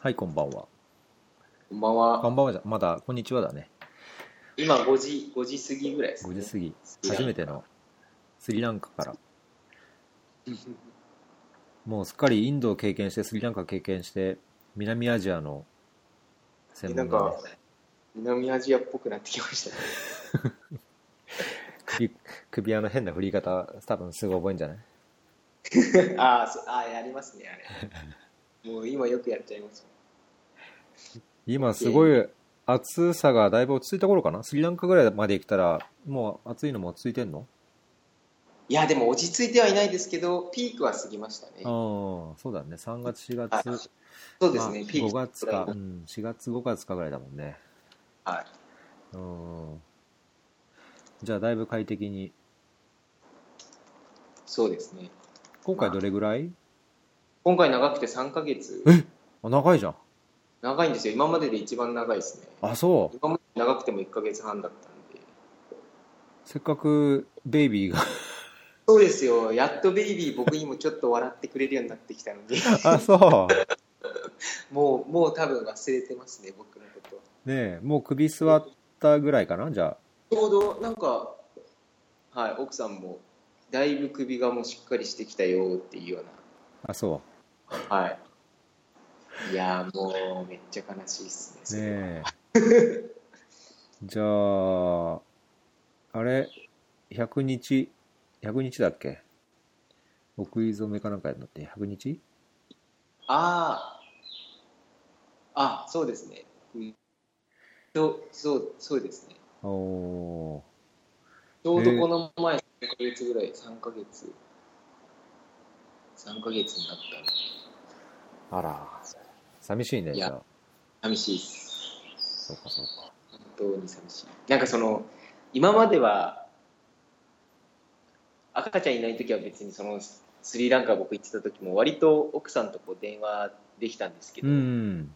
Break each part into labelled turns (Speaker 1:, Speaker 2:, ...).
Speaker 1: はい、こんばんは。
Speaker 2: こんばんは。
Speaker 1: こんばんはじゃ、まだ、こんにちはだね。
Speaker 2: 今5時、5時過ぎぐらいです
Speaker 1: 5
Speaker 2: ね。
Speaker 1: 時過ぎ。初めてのスリランカから。もうすっかりインドを経験して、スリランカ経験して、南アジアの専
Speaker 2: なん
Speaker 1: 門の、
Speaker 2: か
Speaker 1: ね、、
Speaker 2: 南アジアっぽくなってきましたね。
Speaker 1: 首、首輪の変な振り方、多分すぐ覚えんじゃない？
Speaker 2: あーそあー、やりますね、あれ。もう今よくやっちゃいます。
Speaker 1: 今すごい暑さがだいぶ落ち着いた頃かな？スリランカぐらいまで来たら、もう暑いのも落ち着いてんの？
Speaker 2: いや、でも落ち着いてはいないですけど、ピークは過ぎましたね。
Speaker 1: ああ、そうだね。3月、4
Speaker 2: はい
Speaker 1: 月、
Speaker 2: そうですね、
Speaker 1: まあ
Speaker 2: ピーク。
Speaker 1: 5月か、うん、4月、5月かぐらいだもんね。
Speaker 2: はい。
Speaker 1: うん。じゃあ、だいぶ快適に。
Speaker 2: そうですね。
Speaker 1: 今回どれぐらい？
Speaker 2: 今回長くて3ヶ月。
Speaker 1: あ、長いじゃん。
Speaker 2: 長いんですよ。今までで一番長いですね。
Speaker 1: あ、そう。
Speaker 2: 今まで長くても1ヶ月半だったんで。
Speaker 1: せっかくベイビーが。
Speaker 2: そうですよ。やっとベイビー僕にもちょっと笑ってくれるようになってきたので、
Speaker 1: あ、そう。
Speaker 2: もう、もう多分忘れてますね、僕のことは。
Speaker 1: ねえ、もう首座ったぐらいかなじゃ
Speaker 2: ちょうどなんか、はい、奥さんもだいぶ首がもうしっかりしてきたよっていうよう
Speaker 1: あ。あ、そ
Speaker 2: な、はい、いやーもうめっちゃ悲しいっすね
Speaker 1: ねえ。じゃあ、あれ、100日、100日だっけ？お食い初めかなんかやるのって100日？
Speaker 2: あああそうですね。うん。そうそうそうですね。
Speaker 1: おー。
Speaker 2: ちょうどこの前3ヶ月ぐらい3ヶ月3ヶ月になった
Speaker 1: あら、寂しいね、
Speaker 2: いや
Speaker 1: じゃあ。
Speaker 2: 寂しいっす
Speaker 1: そうか、そうか。
Speaker 2: 本当に寂しいなんかその今までは赤ちゃんいない時は別にそのスリランカ僕行ってた時も割と奥さんとこう電話できたんですけど、
Speaker 1: うん。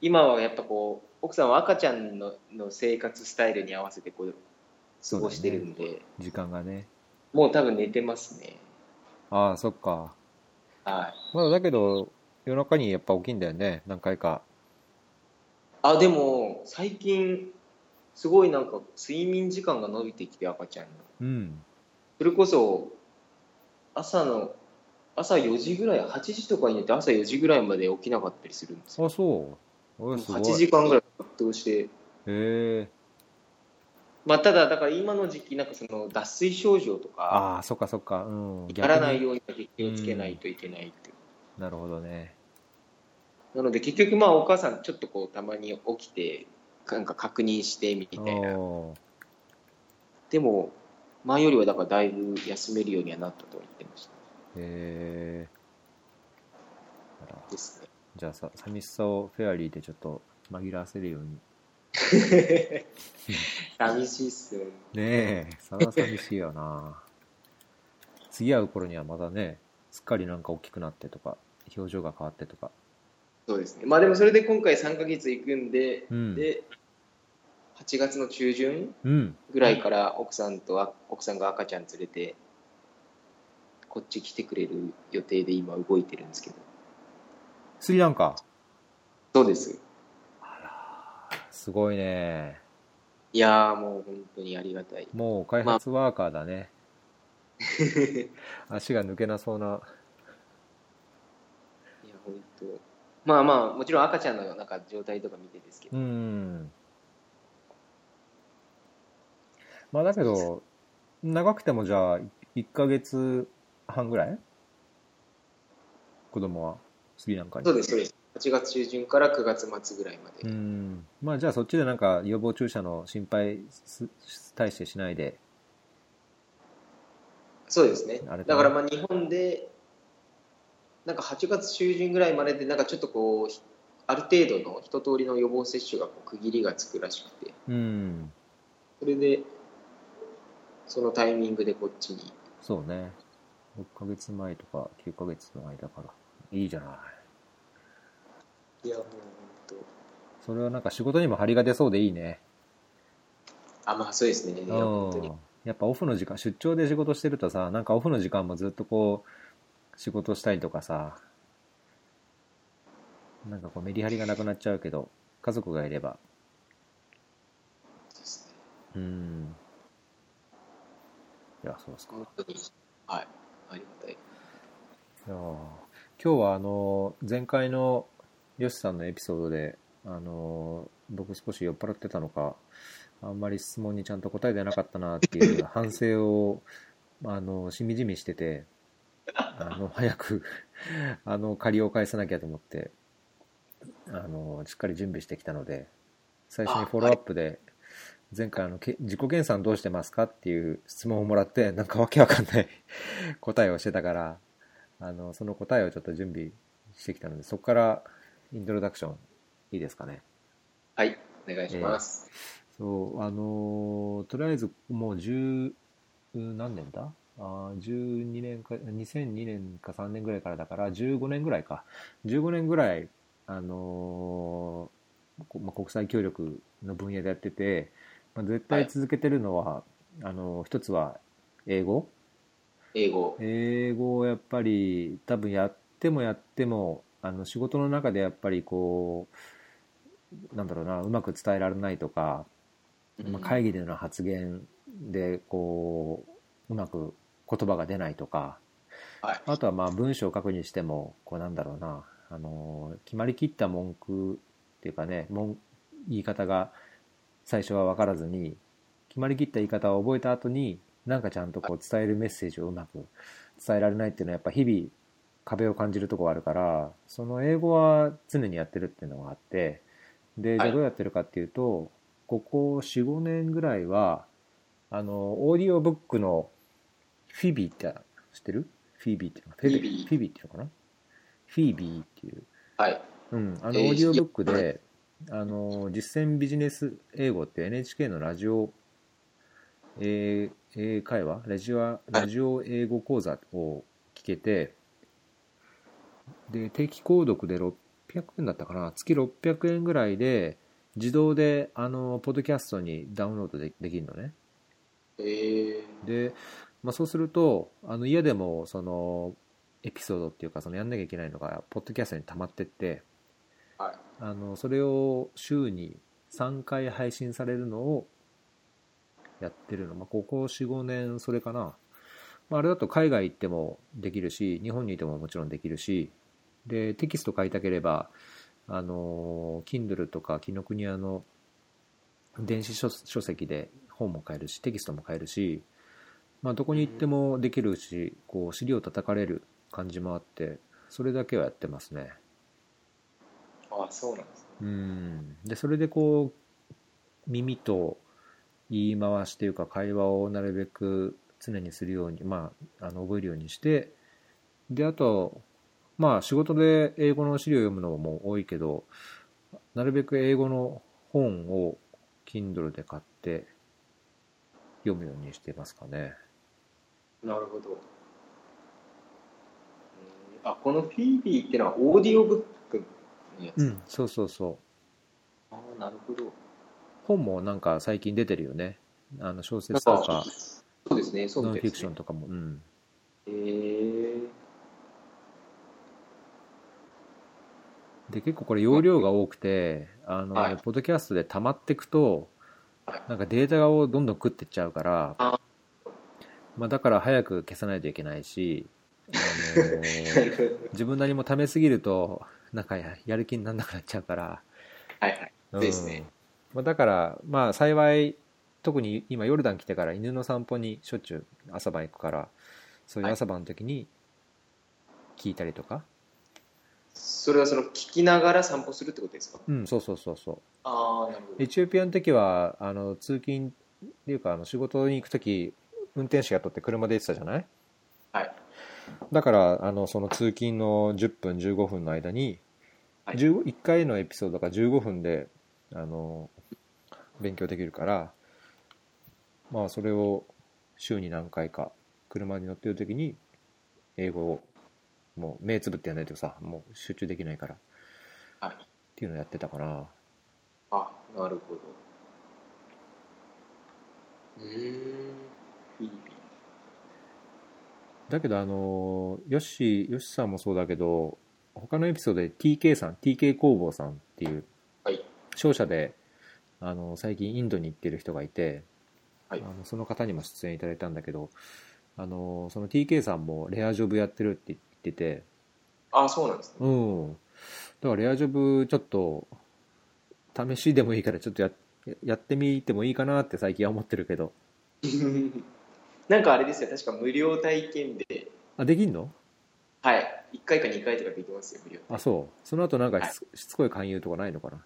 Speaker 2: 今はやっぱこう奥さんは赤ちゃんのの生活スタイルに合わせてこう過ごしてるんで、
Speaker 1: 時間がね。
Speaker 2: もう多分寝てますね
Speaker 1: ああ、そっか。
Speaker 2: はい
Speaker 1: まだだけど、夜中にやっぱ起きんだよね、何回か。
Speaker 2: あでも最近すごいなんか睡眠時間が伸びてきて赤ちゃんの
Speaker 1: うん。
Speaker 2: それこそ朝の朝4時ぐらい8時とかに寝て朝4時ぐらいまで起きなかったりするんですよ
Speaker 1: あ、そう。おい、すごい。
Speaker 2: 8時間ぐらいぶっ通して
Speaker 1: へえ。
Speaker 2: まあただだから今の時期なんかその脱水症状とか
Speaker 1: ああ、そっかそっか。うん。
Speaker 2: やらない
Speaker 1: 逆
Speaker 2: ように気をつけないといけないっていう
Speaker 1: になるほどね。
Speaker 2: なので結局まあお母さんちょっとこうたまに起きてなんか確認してみたいなでも前よりはだからだいぶ休めるようにはなったとは言ってました
Speaker 1: へえ。
Speaker 2: ですね
Speaker 1: じゃあさ、寂しさをフェアリーでちょっと紛らわせるように。
Speaker 2: 寂しいっすよね
Speaker 1: ねえ、それは寂しいよな。次会う頃にはまだね、すっかりなんか大きくなってとか、表情が変わってとか。
Speaker 2: そうですねまあでもそれで今回3ヶ月行くんで、
Speaker 1: うん
Speaker 2: で8月の中旬
Speaker 1: うん。
Speaker 2: ぐらいから奥さんとあ奥さんが赤ちゃん連れてこっち来てくれる予定で今動いてるんですけど
Speaker 1: スリランカ？
Speaker 2: そうです
Speaker 1: すごいね。
Speaker 2: いやーもう本当にありがたい
Speaker 1: もう開発ワーカーだね。足が抜けなそうな。
Speaker 2: いや本当まあまあもちろん赤ちゃんのなんか状態とか見てですけど、
Speaker 1: うん。まあだけど、長くてもじゃあ、1ヶ月半ぐらい？子供は、スリランカに。
Speaker 2: そうですそうです8月中旬から9月末ぐらいまで、
Speaker 1: うん。まあじゃあそっちでなんか予防注射の心配す、大してしないで。
Speaker 2: そうですねだからまあ日本でなんか8月中旬ぐらいまででなんかちょっとこうひある程度の一通りの予防接種がこう区切りがつくらしくて
Speaker 1: うん。
Speaker 2: それでそのタイミングでこっちに
Speaker 1: そうね。6ヶ月前とか9ヶ月の間から。いいじゃない。
Speaker 2: いやもう本
Speaker 1: それはなんか仕事にも張りが出そうでいいね。
Speaker 2: 当あまあそうですね本当に
Speaker 1: うんやっぱオフの時間出張で仕事してるとさなんかオフの時間もずっとこう仕事したりとかさなんかこうメリハリがなくなっちゃうけど家族がいれば。うんいやそうですか
Speaker 2: はい。ありがたい。
Speaker 1: いやー今日はあの前回のよしさんのエピソードであの僕少し酔っ払ってたのかあんまり質問にちゃんと答えてなかったなっていう反省をあのしみじみしてて あの早くあの借りを返さなきゃと思ってあのしっかり準備してきたので最初にフォローアップで前回あのけ自己検査どうしてますかっていう質問をもらってなんかわけわかんない 答えをしてたからあのその答えをちょっと準備してきたのでそこからイントロダクションいいですかね？
Speaker 2: はい。お願いします。
Speaker 1: そうあのとりあえずもう十何年だ？あー12年か2002年か3年ぐらいからだから15年ぐらいか。15年ぐらいあのこまあ、国際協力の分野でやってて、まあ、絶対続けてるのは、あの一つは英語。
Speaker 2: 英語。
Speaker 1: 英語をやっぱり多分やってもやってもあの仕事の中でやっぱりこうなんだろうなうまく伝えられないとか、まあ、会議での発言でこううまく言葉が出ないとか
Speaker 2: はい。
Speaker 1: あとはまあ文章を書くにしてもこうなんだろうなあの決まりきった文句っていうかね文言い方が最初は分からずに決まりきった言い方を覚えた後になんかちゃんとこう伝えるメッセージをうまく伝えられないっていうのはやっぱ日々壁を感じるとこあるからその英語は常にやってるっていうのがあってでじゃあどうやってるかっていうとここ45年ぐらいはあのオーディオブックのフィビーって知ってる？フィービーっていうの？
Speaker 2: フィービー。
Speaker 1: フィビーっていうのかな？フィービーっていう。
Speaker 2: はい。
Speaker 1: うん、あの、
Speaker 2: えー
Speaker 1: オーディオブックで、あの、実践ビジネス英語って NHK のラジオ、えー英会話？ラジオ、ラジオ英語講座を聞けて、で、定期購読で600円だったかな？月600円ぐらいで、自動で、あの、ポッドキャストにダウンロードでできるのね。
Speaker 2: えー、
Speaker 1: で、まあ、そうするとあの家でもそのエピソードっていうかそのやんなきゃいけないのがポッドキャストに溜まってって
Speaker 2: はい。
Speaker 1: あのそれを週に3回配信されるのをやってるの、まあ、ここ45年それかな、まあ、あれだと海外行ってもできるし日本にいてももちろんできるしでテキスト買いたければあの Kindle とか紀ノ国屋の電子書書籍で本も買えるしテキストも買えるし、まあ、どこに行ってもできるしこう尻を叩かれる感じもあってそれだけはやってますね。
Speaker 2: あ、そうなんですね。
Speaker 1: うん。でそれでこう耳と言い回しというか会話をなるべく常にするようにまああの覚えるようにしてであとまあ仕事で英語の資料を読むのも多いけどなるべく英語の本を Kindle で買って読むようにしてますかね
Speaker 2: なるほど。えーあ、このフィービーっていうのはオーディオブックのやつ？
Speaker 1: うんそうそうそう。
Speaker 2: ああ、なるほど。
Speaker 1: 本もなんか最近出てるよね。あの小説とか。
Speaker 2: そうですね、そう
Speaker 1: ノンフィク。ションとかも、うん、
Speaker 2: えー、
Speaker 1: で結構これ容量が多くてあの、
Speaker 2: はい。
Speaker 1: ポッドキャストで溜まっていくと
Speaker 2: はい。
Speaker 1: なんかデータをどんどん食ってっちゃうから
Speaker 2: あ
Speaker 1: まあ、だから早く消さないといけないし、あの自分なりもためすぎるとなんかややる気にならなくなっちゃうから、
Speaker 2: はいはい。
Speaker 1: うん
Speaker 2: ですね。
Speaker 1: まあ、だからまあ幸い特に今ヨルダン来てから犬の散歩にしょっちゅう朝晩行くからそういう朝晩の時に聞いたりとか、
Speaker 2: それはその聞きながら散歩するってことですか？
Speaker 1: うんそうそうそうそう。
Speaker 2: ああ、なるほど。
Speaker 1: エチオピアの時はあの通勤っていうかあの仕事に行く時運転手が取って車で行ってたじゃない？
Speaker 2: はい。
Speaker 1: だからあのその通勤の10分15分の間に、
Speaker 2: はい
Speaker 1: 15 1回のエピソードが15分であの勉強できるからまあそれを週に何回か車に乗ってる時に英語をもう目つぶってやらないとさもう集中できないからっ
Speaker 2: はい。
Speaker 1: ていうのをやってたかな
Speaker 2: あ、なるほど。うーん。
Speaker 1: だけどあのヨッシーヨッシーさんもそうだけど他のエピソードで TK さん TK 工房さんっていう
Speaker 2: はい。
Speaker 1: 商社であの最近インドに行ってる人がいて、
Speaker 2: はい。
Speaker 1: あのその方にも出演いただいたんだけどあのその TK さんもレアジョブやってるって言ってて
Speaker 2: あそうなんですね。
Speaker 1: うん。だからレアジョブちょっと試しでもいいからちょっとややってみてもいいかなって最近は思ってるけど
Speaker 2: なんかあれですよ、確か無料体験で、
Speaker 1: あできんの？
Speaker 2: はい、1回か2回とかできますよ、無料。
Speaker 1: あそうその後なんか
Speaker 2: はい
Speaker 1: しつ,、こい勧誘とかないのかな？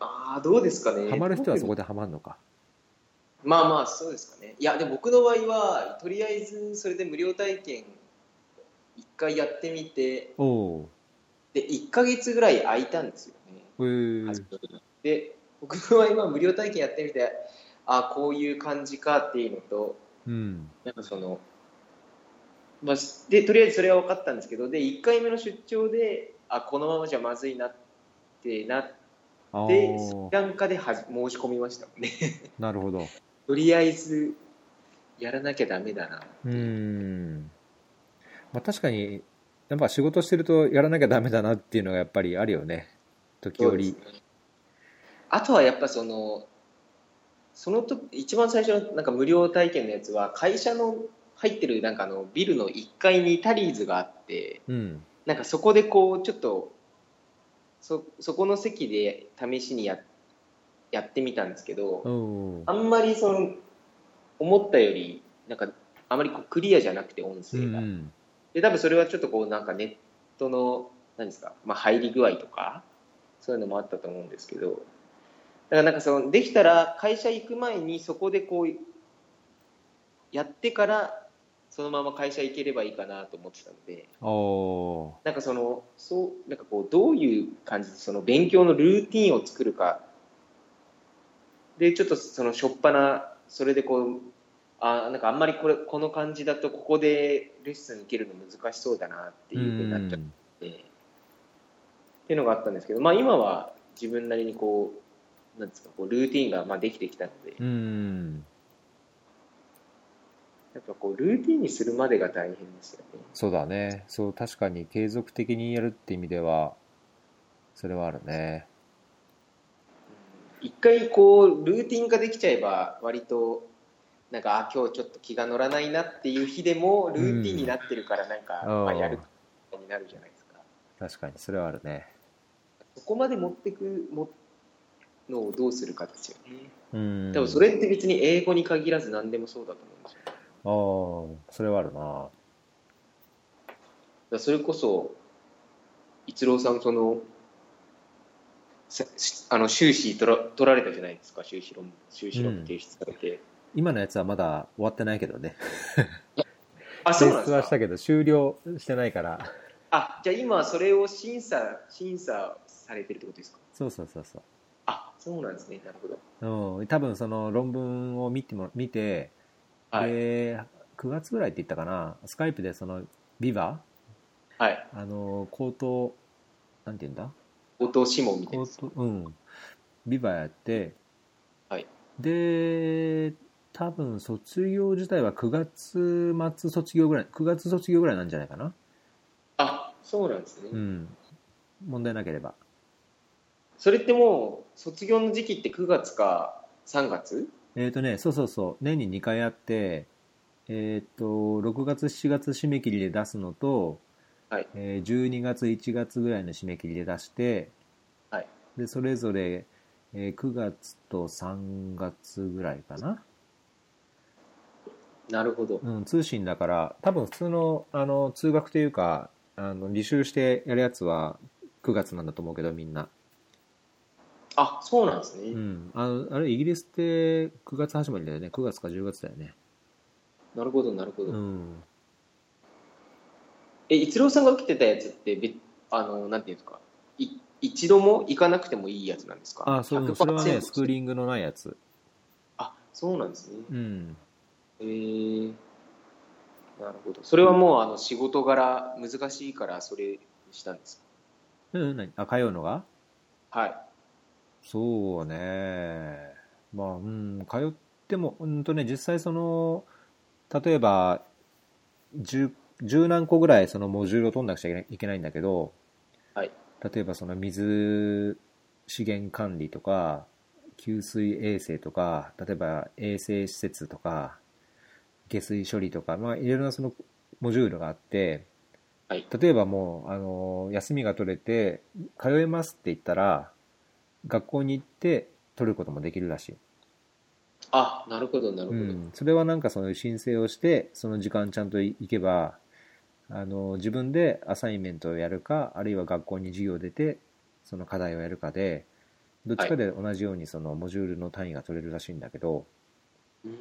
Speaker 2: ああ、どうですかね。
Speaker 1: ハマる人はそこ
Speaker 2: で。
Speaker 1: でハマるのか
Speaker 2: まあまあ、そうですかね。いや、でも僕の場合は、とりあえずそれで無料体験1回やってみて、で、1ヶ月ぐらい空いたんですよね。
Speaker 1: ー、へ
Speaker 2: で、僕の場合は無料体験やってみて、あこういう感じかっていうのと、
Speaker 1: うん。
Speaker 2: なんかその、まあ、で、とりあえずそれは分かったんですけど、で、1回目の出張で、あ、このままじゃまずいなってなって、スリランカではじ申し込みましたもんね。
Speaker 1: なるほど。
Speaker 2: とりあえず、やらなきゃダメだな。
Speaker 1: う。ーん。まあ確かにやっぱ仕事してるとやらなきゃダメだなっていうのがやっぱりあるよね。時折。
Speaker 2: ね。あとはやっぱその、そのと一番最初のなんか無料体験のやつは、会社の入ってるなんかあのビルの1階にタリーズがあって、
Speaker 1: うん。
Speaker 2: なんかそこでこう、ちょっと、そそこの席で試しにややってみたんですけど、
Speaker 1: うん。
Speaker 2: あんまりその、思ったより、なんか、あまりこうクリアじゃなくて音
Speaker 1: う
Speaker 2: 声が。
Speaker 1: ん。
Speaker 2: で、多分それはちょっとこうなんかネットの、何ですか、まあ入り具合とか、そういうのもあったと思うんですけど、だからなんかその、できたら会社行く前にそこでこう、やってから、そのまま会社行ければいいかなと思ってたので、
Speaker 1: お
Speaker 2: なんかその、そう、なんかこう、どういう感じでその勉強のルーティンを作るか、で、ちょっとその、しょっぱな、それでこう、あなんかあんまりこれ、この感じだと、ここでレッスン受けるの難しそうだなっていうふうになっちゃって、っていうのがあったんですけど、まあ今は自分なりにこう、なんですか、こう、ルーティンがまあできてきたので、
Speaker 1: うん。
Speaker 2: やっぱこう、ルーティンにするまでが大変ですよね。
Speaker 1: そうだね。そう確かに継続的にやるって意味ではそれはあるね。
Speaker 2: 一回こうルーティン化できちゃえば割となんかあ今日ちょっと気が乗らないなっていう日でもルーティンになってるからなんか、
Speaker 1: うん。
Speaker 2: まあ、やるになるじゃないですか。
Speaker 1: 確かにそれはあるね。
Speaker 2: そこまで持ってくものをどうするかですよ。ね
Speaker 1: うん。
Speaker 2: でもそれって別に英語に限らず何でもそうだと思うんですよ。
Speaker 1: ああそれはあるな。
Speaker 2: らそれこそ逸郎さんそのさあの修士取ら取られたじゃないですか。修士論修士論
Speaker 1: うん
Speaker 2: 提出されて、
Speaker 1: 今のやつはまだ終わってないけどね。
Speaker 2: あそうなんですか？
Speaker 1: したけど終了してないから。
Speaker 2: あじゃあ今それを審査審査されてるってことですか？
Speaker 1: そうそうそうそう。
Speaker 2: あそうなんですねなるほど。
Speaker 1: うん、多分その論文を見ても見て、
Speaker 2: はい。
Speaker 1: で9月ぐらいって言ったかなスカイプでそのビバ
Speaker 2: はい。
Speaker 1: あの口頭なんて言うんだ？
Speaker 2: 後藤志門みたいな
Speaker 1: うん。ビバやって
Speaker 2: はい。
Speaker 1: で多分卒業自体は9月末卒業ぐらい9月卒業ぐらいなんじゃないかな。
Speaker 2: あそうなんですね、
Speaker 1: うん。問題なければ
Speaker 2: それってもう卒業の時期って9月か3月？
Speaker 1: えっ、とねそうそうそう。年に2回あってえっ、と6月7月締め切りで出すのと
Speaker 2: はい。
Speaker 1: えー12月1月ぐらいの締め切りで出して、
Speaker 2: はい。
Speaker 1: でそれぞれ、えー9月と3月ぐらいかな、
Speaker 2: なるほど。
Speaker 1: うん、通信だから多分普通のあの通学というかあの履修してやるやつは9月なんだと思うけどみんな、
Speaker 2: あそうなんですね、
Speaker 1: うん、あのあれイギリスって9月始まりだよね。9月か10月だよね。
Speaker 2: なるほどなるほど、
Speaker 1: うん。
Speaker 2: え逸郎さんが受けてたやつってべあのなんていうんですか？い一度も行かなくてもいいやつなんですか？
Speaker 1: あそう
Speaker 2: 100%
Speaker 1: それはねスクーリングのないやつ。
Speaker 2: あそうなんですね。
Speaker 1: うん。
Speaker 2: へえなるほど。それはもうあの仕事柄難しいからそれにしたんです
Speaker 1: うん何？あ通うのが？
Speaker 2: かはい
Speaker 1: そうね。まあ、うん、通っても、うんとね、実際その、例えば、10十何個ぐらいそのモジュールを取んなくちゃいけないんだけど、
Speaker 2: はい。
Speaker 1: 例えばその水資源管理とか給水衛生とか例えば衛生施設とか下水処理とか、まあ、いろいろなそのモジュールがあって
Speaker 2: はい。
Speaker 1: 例えばもうあの休みが取れて通えますって言ったら学校に行って取ることもできるらしい、
Speaker 2: あ、なるほど、なるほど。
Speaker 1: うん、それはなんかそういう申請をしてその時間ちゃんと行けばあの自分でアサインメントをやるかあるいは学校に授業出てその課題をやるかでどっちかで同じようにそのモジュールの単位が取れるらしいんだけど
Speaker 2: うーん。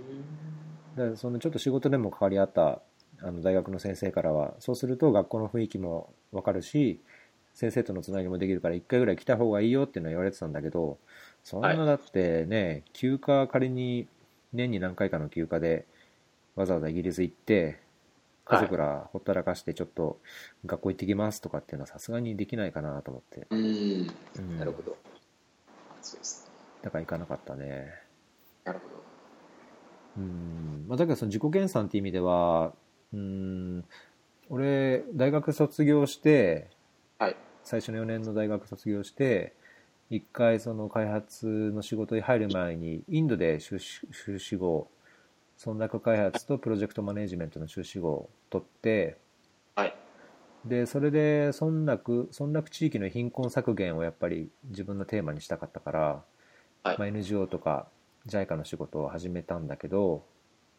Speaker 1: だからそのちょっと仕事でも関わりあったあの大学の先生からはそうすると学校の雰囲気も分かるし先生とのつなぎもできるから1回ぐらい来た方がいいよっていうのは言われてたんだけどそんなだってね、休暇仮に年に何回かの休暇でわざわざイギリス行って家族らほったらかしてちょっと学校行ってきますとかっていうのはさすがにできないかなと思って、
Speaker 2: うーん。
Speaker 1: うん
Speaker 2: なるほど。そうですね。
Speaker 1: だから行かなかったね
Speaker 2: なるほど。
Speaker 1: うんまあ、だけどその自己研鑽っていう意味ではうん俺大学卒業して
Speaker 2: はい。
Speaker 1: 最初の4年の大学卒業して一回その開発の仕事に入る前にインドで修士修士号村落開発とプロジェクトマネジメントの修士号を取って
Speaker 2: はい。
Speaker 1: でそれで村落村落地域の貧困削減をやっぱり自分のテーマにしたかったから、
Speaker 2: はい
Speaker 1: まあ、NGO とか JICA の仕事を始めたんだけど、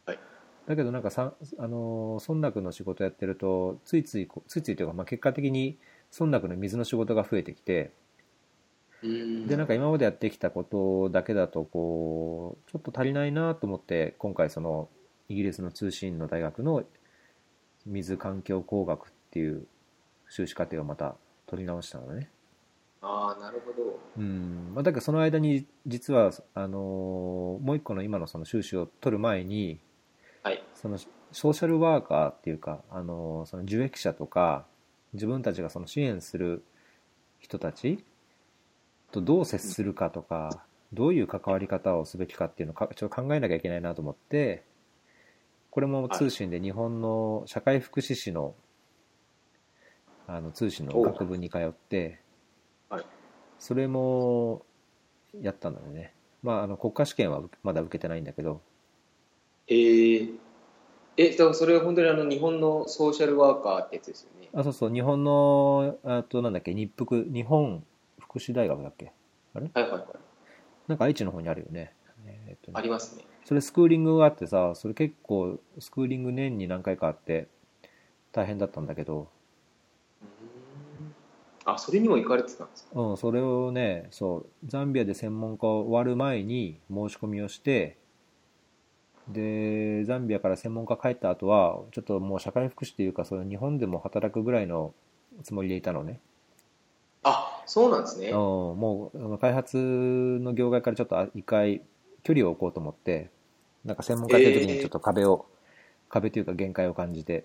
Speaker 2: はい
Speaker 1: だけどなんかさあの村落の仕事やってるとついついこついついというか、まあ、結果的に村落の水の仕事が増えてきて。でなんか今までやってきたことだけだとこうちょっと足りないなと思って今回そのイギリスの通信の大学の水環境工学っていう修士課程をまた取り直したのね。
Speaker 2: ああ、なるほど。
Speaker 1: うんまあ、だけどその間に実はあのもう一個の今のその修士を取る前に
Speaker 2: はい。
Speaker 1: そのソーシャルワーカーっていうかあのその受益者とか自分たちがその支援する人たちとどう接するかとかどういう関わり方をすべきかっていうのをかちょっと考えなきゃいけないなと思ってこれも通信で日本の社会福祉士のあの通信の学部に通って
Speaker 2: はい。
Speaker 1: それもやったんだよね。まああの国家試験はまだ受けてないんだけど。
Speaker 2: えー、え、それは本当にあの日本のソーシャルワーカーってやつですよね。
Speaker 1: あそうそう日本のあとなんだっけ日福日本福祉大学だっけ？
Speaker 2: はいはいはい。
Speaker 1: なんか愛知の方にあるよね,、えーっとね。
Speaker 2: ありますね。
Speaker 1: それスクーリングがあってさそれ結構スクーリング年に何回かあって大変だったんだけど、
Speaker 2: あ、それにも行かれてたんですか？
Speaker 1: うん、それをねそうザンビアで専門家を終わる前に申し込みをしてでザンビアから専門家帰った後はちょっともう社会福祉というかそういう日本でも働くぐらいのつもりでいたのね
Speaker 2: あ、そうなんですね。
Speaker 1: うん、もう開発の業界からちょっとあ一回距離を置こうと思ってなんか専門家やってる時にちょっと壁を、壁というか限界を感じて、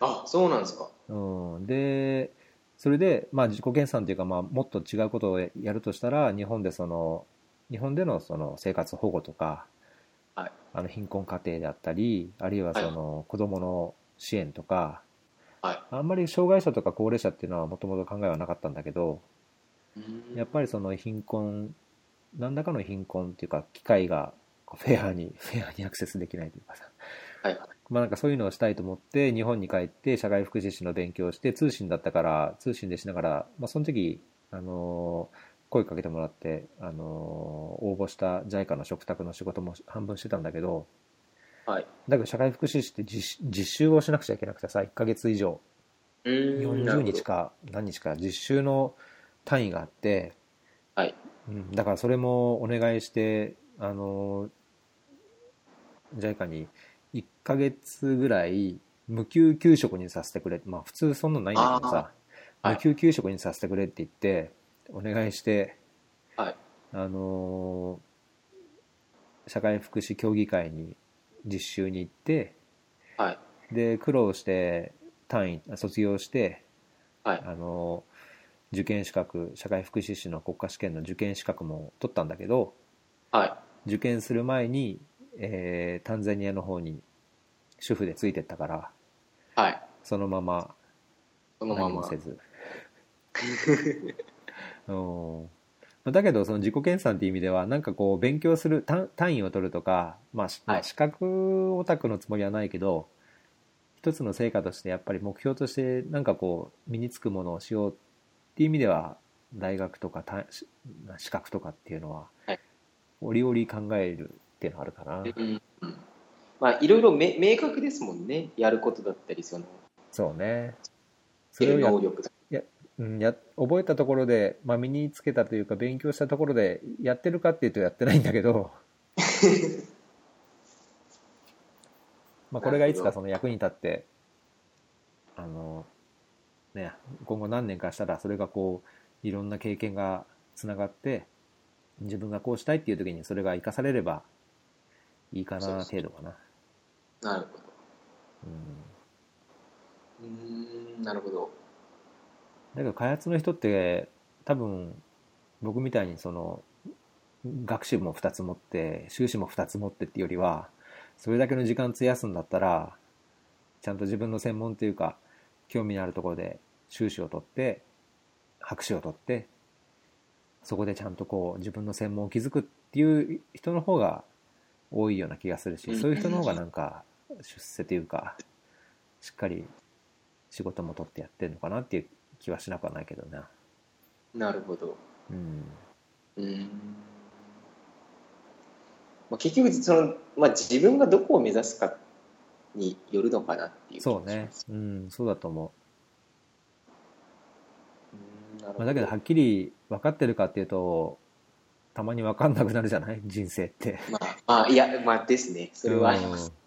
Speaker 2: あ、そうなんですか。
Speaker 1: うん、でそれで、まあ、自己研鑽というか、まあ、もっと違うことをやるとしたら日本でその日本でのその生活保護とか、
Speaker 2: はい。
Speaker 1: あの貧困家庭であったりあるいはその子どもの支援とか、
Speaker 2: はい。
Speaker 1: あんまり障害者とか高齢者っていうのはもともと考えはなかったんだけど、やっぱりその貧困何らかの貧困っていうか機会がフェアに フェアにアクセスできないというかさ。
Speaker 2: はい。はい。
Speaker 1: まあなんかそういうのをしたいと思って日本に帰って社会福祉士の勉強をして通信だったから通信でしながら、まあ、その時あの声かけてもらってあの応募した JICA の食卓の仕事も半分してたんだけど
Speaker 2: はい。
Speaker 1: だけど社会福祉士って実実習をしなくちゃいけなくてさ1ヶ月以上
Speaker 2: うーんな
Speaker 1: 40
Speaker 2: るほど
Speaker 1: 日か何日か実習の単位があって、
Speaker 2: はい。
Speaker 1: うん、だからそれもお願いしてあの JICA に1ヶ月ぐらい無給給食にさせてくれまあ普通そんなのないんだけどさ、無給給食にさせてくれって言ってお願いして
Speaker 2: はい。
Speaker 1: あの社会福祉協議会に実習に行って
Speaker 2: はい。
Speaker 1: で苦労して単位卒業して
Speaker 2: はい。
Speaker 1: あの受験資格社会福祉士の国家試験の受験資格も取ったんだけど
Speaker 2: はい。
Speaker 1: 受験する前に、えータンザニアの方に主婦でついてったから
Speaker 2: は
Speaker 1: そのまま
Speaker 2: そのまま
Speaker 1: 何もせずうん だけどその自己研鑽っていう意味ではなんかこう勉強する単単位を取るとか、まあし
Speaker 2: はい。
Speaker 1: 資格オタクのつもりはないけど一つの成果としてやっぱり目標としてなんかこう身につくものをしようっていう意味では大学とか資格とかっていうのは
Speaker 2: はい。
Speaker 1: 折々考えるっていうのはあるかな、
Speaker 2: うんまあいろいろめ明確ですもんね。やることだったりその
Speaker 1: そうね。それをや
Speaker 2: 能力だ
Speaker 1: うん、や覚えたところで、まあ、身につけたというか勉強したところでやってるかっていうとやってないんだけど。まあこれがいつかその役に立ってあのね今後何年かしたらそれがこういろんな経験がつながって自分がこうしたいっていう時にそれが生かされればいいかな程度かな。
Speaker 2: なるほど。
Speaker 1: うん。
Speaker 2: うーんなるほど
Speaker 1: だけど開発の人って多分僕みたいにその学習も2つ持って修士も2つ持ってっていうよりはそれだけの時間費やすんだったらちゃんと自分の専門というか興味のあるところで修士を取って博士を取ってそこでちゃんとこう自分の専門を築くっていう人の方が多いような気がするしそういう人の方がなんか出世というかしっかり仕事も取ってやってるのかなっていう気はしなくはないけどな。
Speaker 2: なるほど
Speaker 1: うん。
Speaker 2: うーんまあ、結局その、まあ、自分がどこを目指すかによるのかなっていう気がし
Speaker 1: そう
Speaker 2: ます
Speaker 1: ね。うん、そうだと思う。
Speaker 2: うーんなるほ
Speaker 1: まあ、だけどはっきり分かってるかっていうと、たまに分かんなくなるじゃない？人生って。
Speaker 2: まあ、まあ、いやまあですねそれはあります、
Speaker 1: うん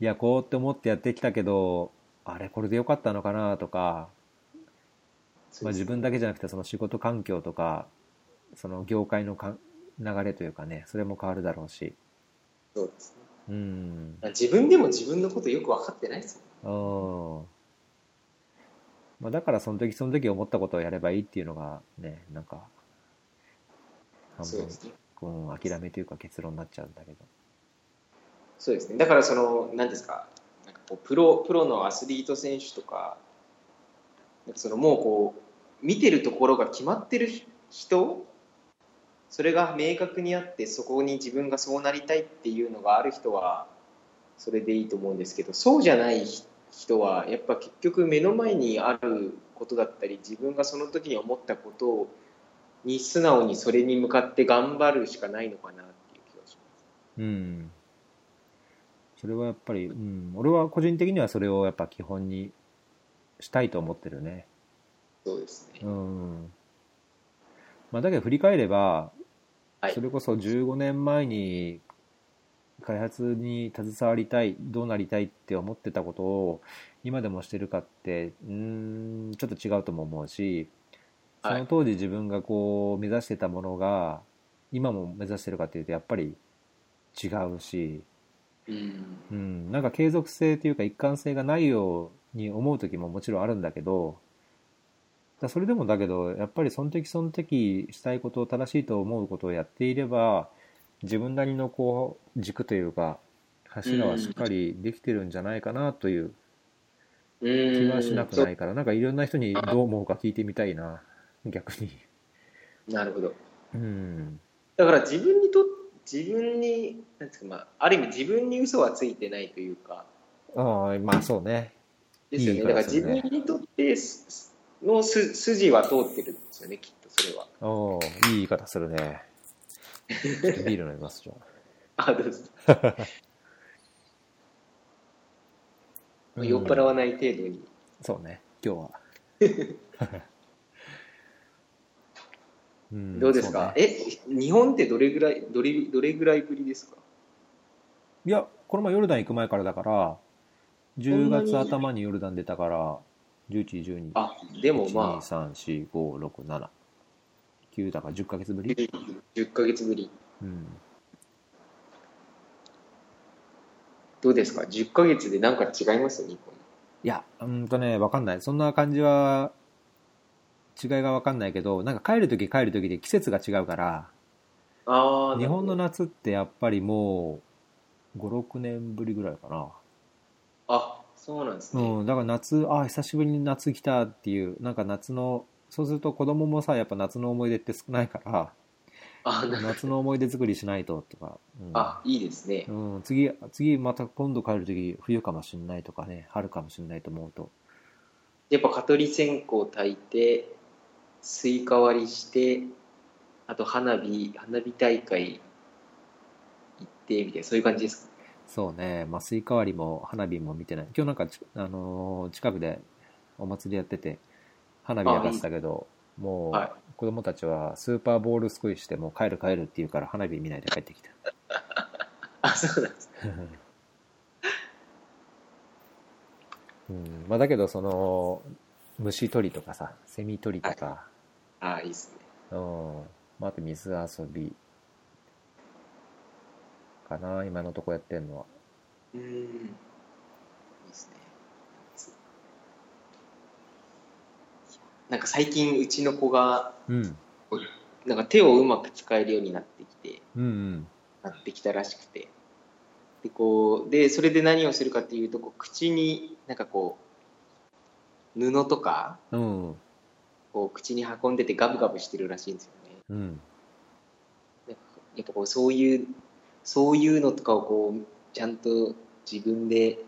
Speaker 1: いや、こうって思ってやってきたけど、あれ、これでよかったのかなとか、まあ、自分だけじゃなくてその仕事環境とか、その業界のか流れというかね、それも変わるだろうし。
Speaker 2: そうですね
Speaker 1: うん。
Speaker 2: 自分でも自分のことよく分かってないですもん
Speaker 1: うん。まあ、だからその時その時思ったことをやればいいっていうのがね、なんか、半分
Speaker 2: そうで、すね
Speaker 1: うん、諦めというか結論になっちゃうんだけど。
Speaker 2: そうですねだからその何ですかなんかこうプロプロのアスリート選手とかなんかそのもうこう見てるところが決まってる人それが明確にあってそこに自分がそうなりたいっていうのがある人はそれでいいと思うんですけどそうじゃない人はやっぱ結局目の前にあることだったり自分がその時に思ったことに素直にそれに向かって頑張るしかないのかなっていう気がします。
Speaker 1: うん。それはやっぱり、うん、俺は個人的にはそれをやっぱ基本にしたいと思ってるね。
Speaker 2: そうですね。
Speaker 1: うん。まあだけど振り返れば、
Speaker 2: はい
Speaker 1: それこそ15年前に開発に携わりたい、どうなりたいって思ってたことを今でもしてるかって、うーん、ちょっと違うとも思うし、そ
Speaker 2: はい
Speaker 1: の当時自分がこう目指してたものが今も目指してるかっていうとやっぱり違うし、
Speaker 2: うん
Speaker 1: うん、なんか継続性というか一貫性がないように思う時ももちろんあるんだけどだそれでもだけどやっぱりその時その時したいことを正しいと思うことをやっていれば自分なりのこう軸というか柱はしっかりできてるんじゃないかなという気はしなくないからなんかいろんな人にどう思うか聞いてみたいな逆に。
Speaker 2: なるほど。
Speaker 1: うん。
Speaker 2: だから自分にと自分になんですか、まあ、ある意味自分に嘘はついてないというか。
Speaker 1: ああまあそうね。
Speaker 2: ですよね。
Speaker 1: いい
Speaker 2: だから自分にとってすのす筋は通ってるんですよねきっとそれは。
Speaker 1: おーいい言い方するね。ちょっとビール飲みますじゃあ。
Speaker 2: あどうぞ。
Speaker 1: うん。
Speaker 2: 酔っ払わない程度に。
Speaker 1: そうね、今日は。うん
Speaker 2: どうですか、
Speaker 1: そね。
Speaker 2: え日本ってどれぐらいどれどれぐらいぶりですか？
Speaker 1: いや、この前ヨルダン行く前からだから、10月頭にヨルダン出たから、11、12、
Speaker 2: あでもまあ
Speaker 1: 1、2、3、4、5、6、7、9だから10ヶ月ぶり
Speaker 2: ？10ヶ月ぶり
Speaker 1: うん。
Speaker 2: どうですか？10ヶ月でなんか違います？日本
Speaker 1: いや、うんとね、わかんない。そんな感じは、違いがわかんないけど、なんか帰るとき帰るときで季節が違うから、
Speaker 2: ああ
Speaker 1: 日本の夏ってやっぱりもう、5、6年ぶりぐらいかな。
Speaker 2: あそうなんですね。
Speaker 1: うん、だから夏、あ久しぶりに夏来たっていう、なんか夏の、そうすると子供もさ、やっぱ夏の思い出って少ないから、
Speaker 2: あ、な
Speaker 1: 夏の思い出作りしないととか、うん
Speaker 2: あ、いいですね。
Speaker 1: うん、次、次また今度帰るとき冬かもしんないとかね、春かもしんないと思うと、
Speaker 2: やっぱ蚊取り線香炊いて、スイカ割りして、あと花火、花火大会行って、みたいな、そういう感じですか？
Speaker 1: そうね、まあ、スイカ割りも花火も見てない。今日なんかち、あのー近くでお祭りやってて、花火やらせたけど、もう、
Speaker 2: はい
Speaker 1: 子供たちはスーパーボールすくいして、もう帰る帰るって言うから花火見ないで帰ってきた。
Speaker 2: あ、そうなんです。
Speaker 1: うん、まあだけど、その、虫取りとかさ、セミ取りとか、
Speaker 2: あ、いいですね。
Speaker 1: うん、まあ、あと水遊びかな、今のとこやってんのは。
Speaker 2: うん。いいですね。なんか最近うちの子が
Speaker 1: うん、
Speaker 2: なんか手をうまく使えるようになってきて
Speaker 1: うん、うん。
Speaker 2: なってきたらしくてでこうでそれで何をするかっていうとこう口になんかこう布とか
Speaker 1: うん、
Speaker 2: こう口に運んでてガブガブしてるらしいんですよね
Speaker 1: うん。
Speaker 2: なんかやっぱこうそういうそういうのとかをこうちゃんと自分で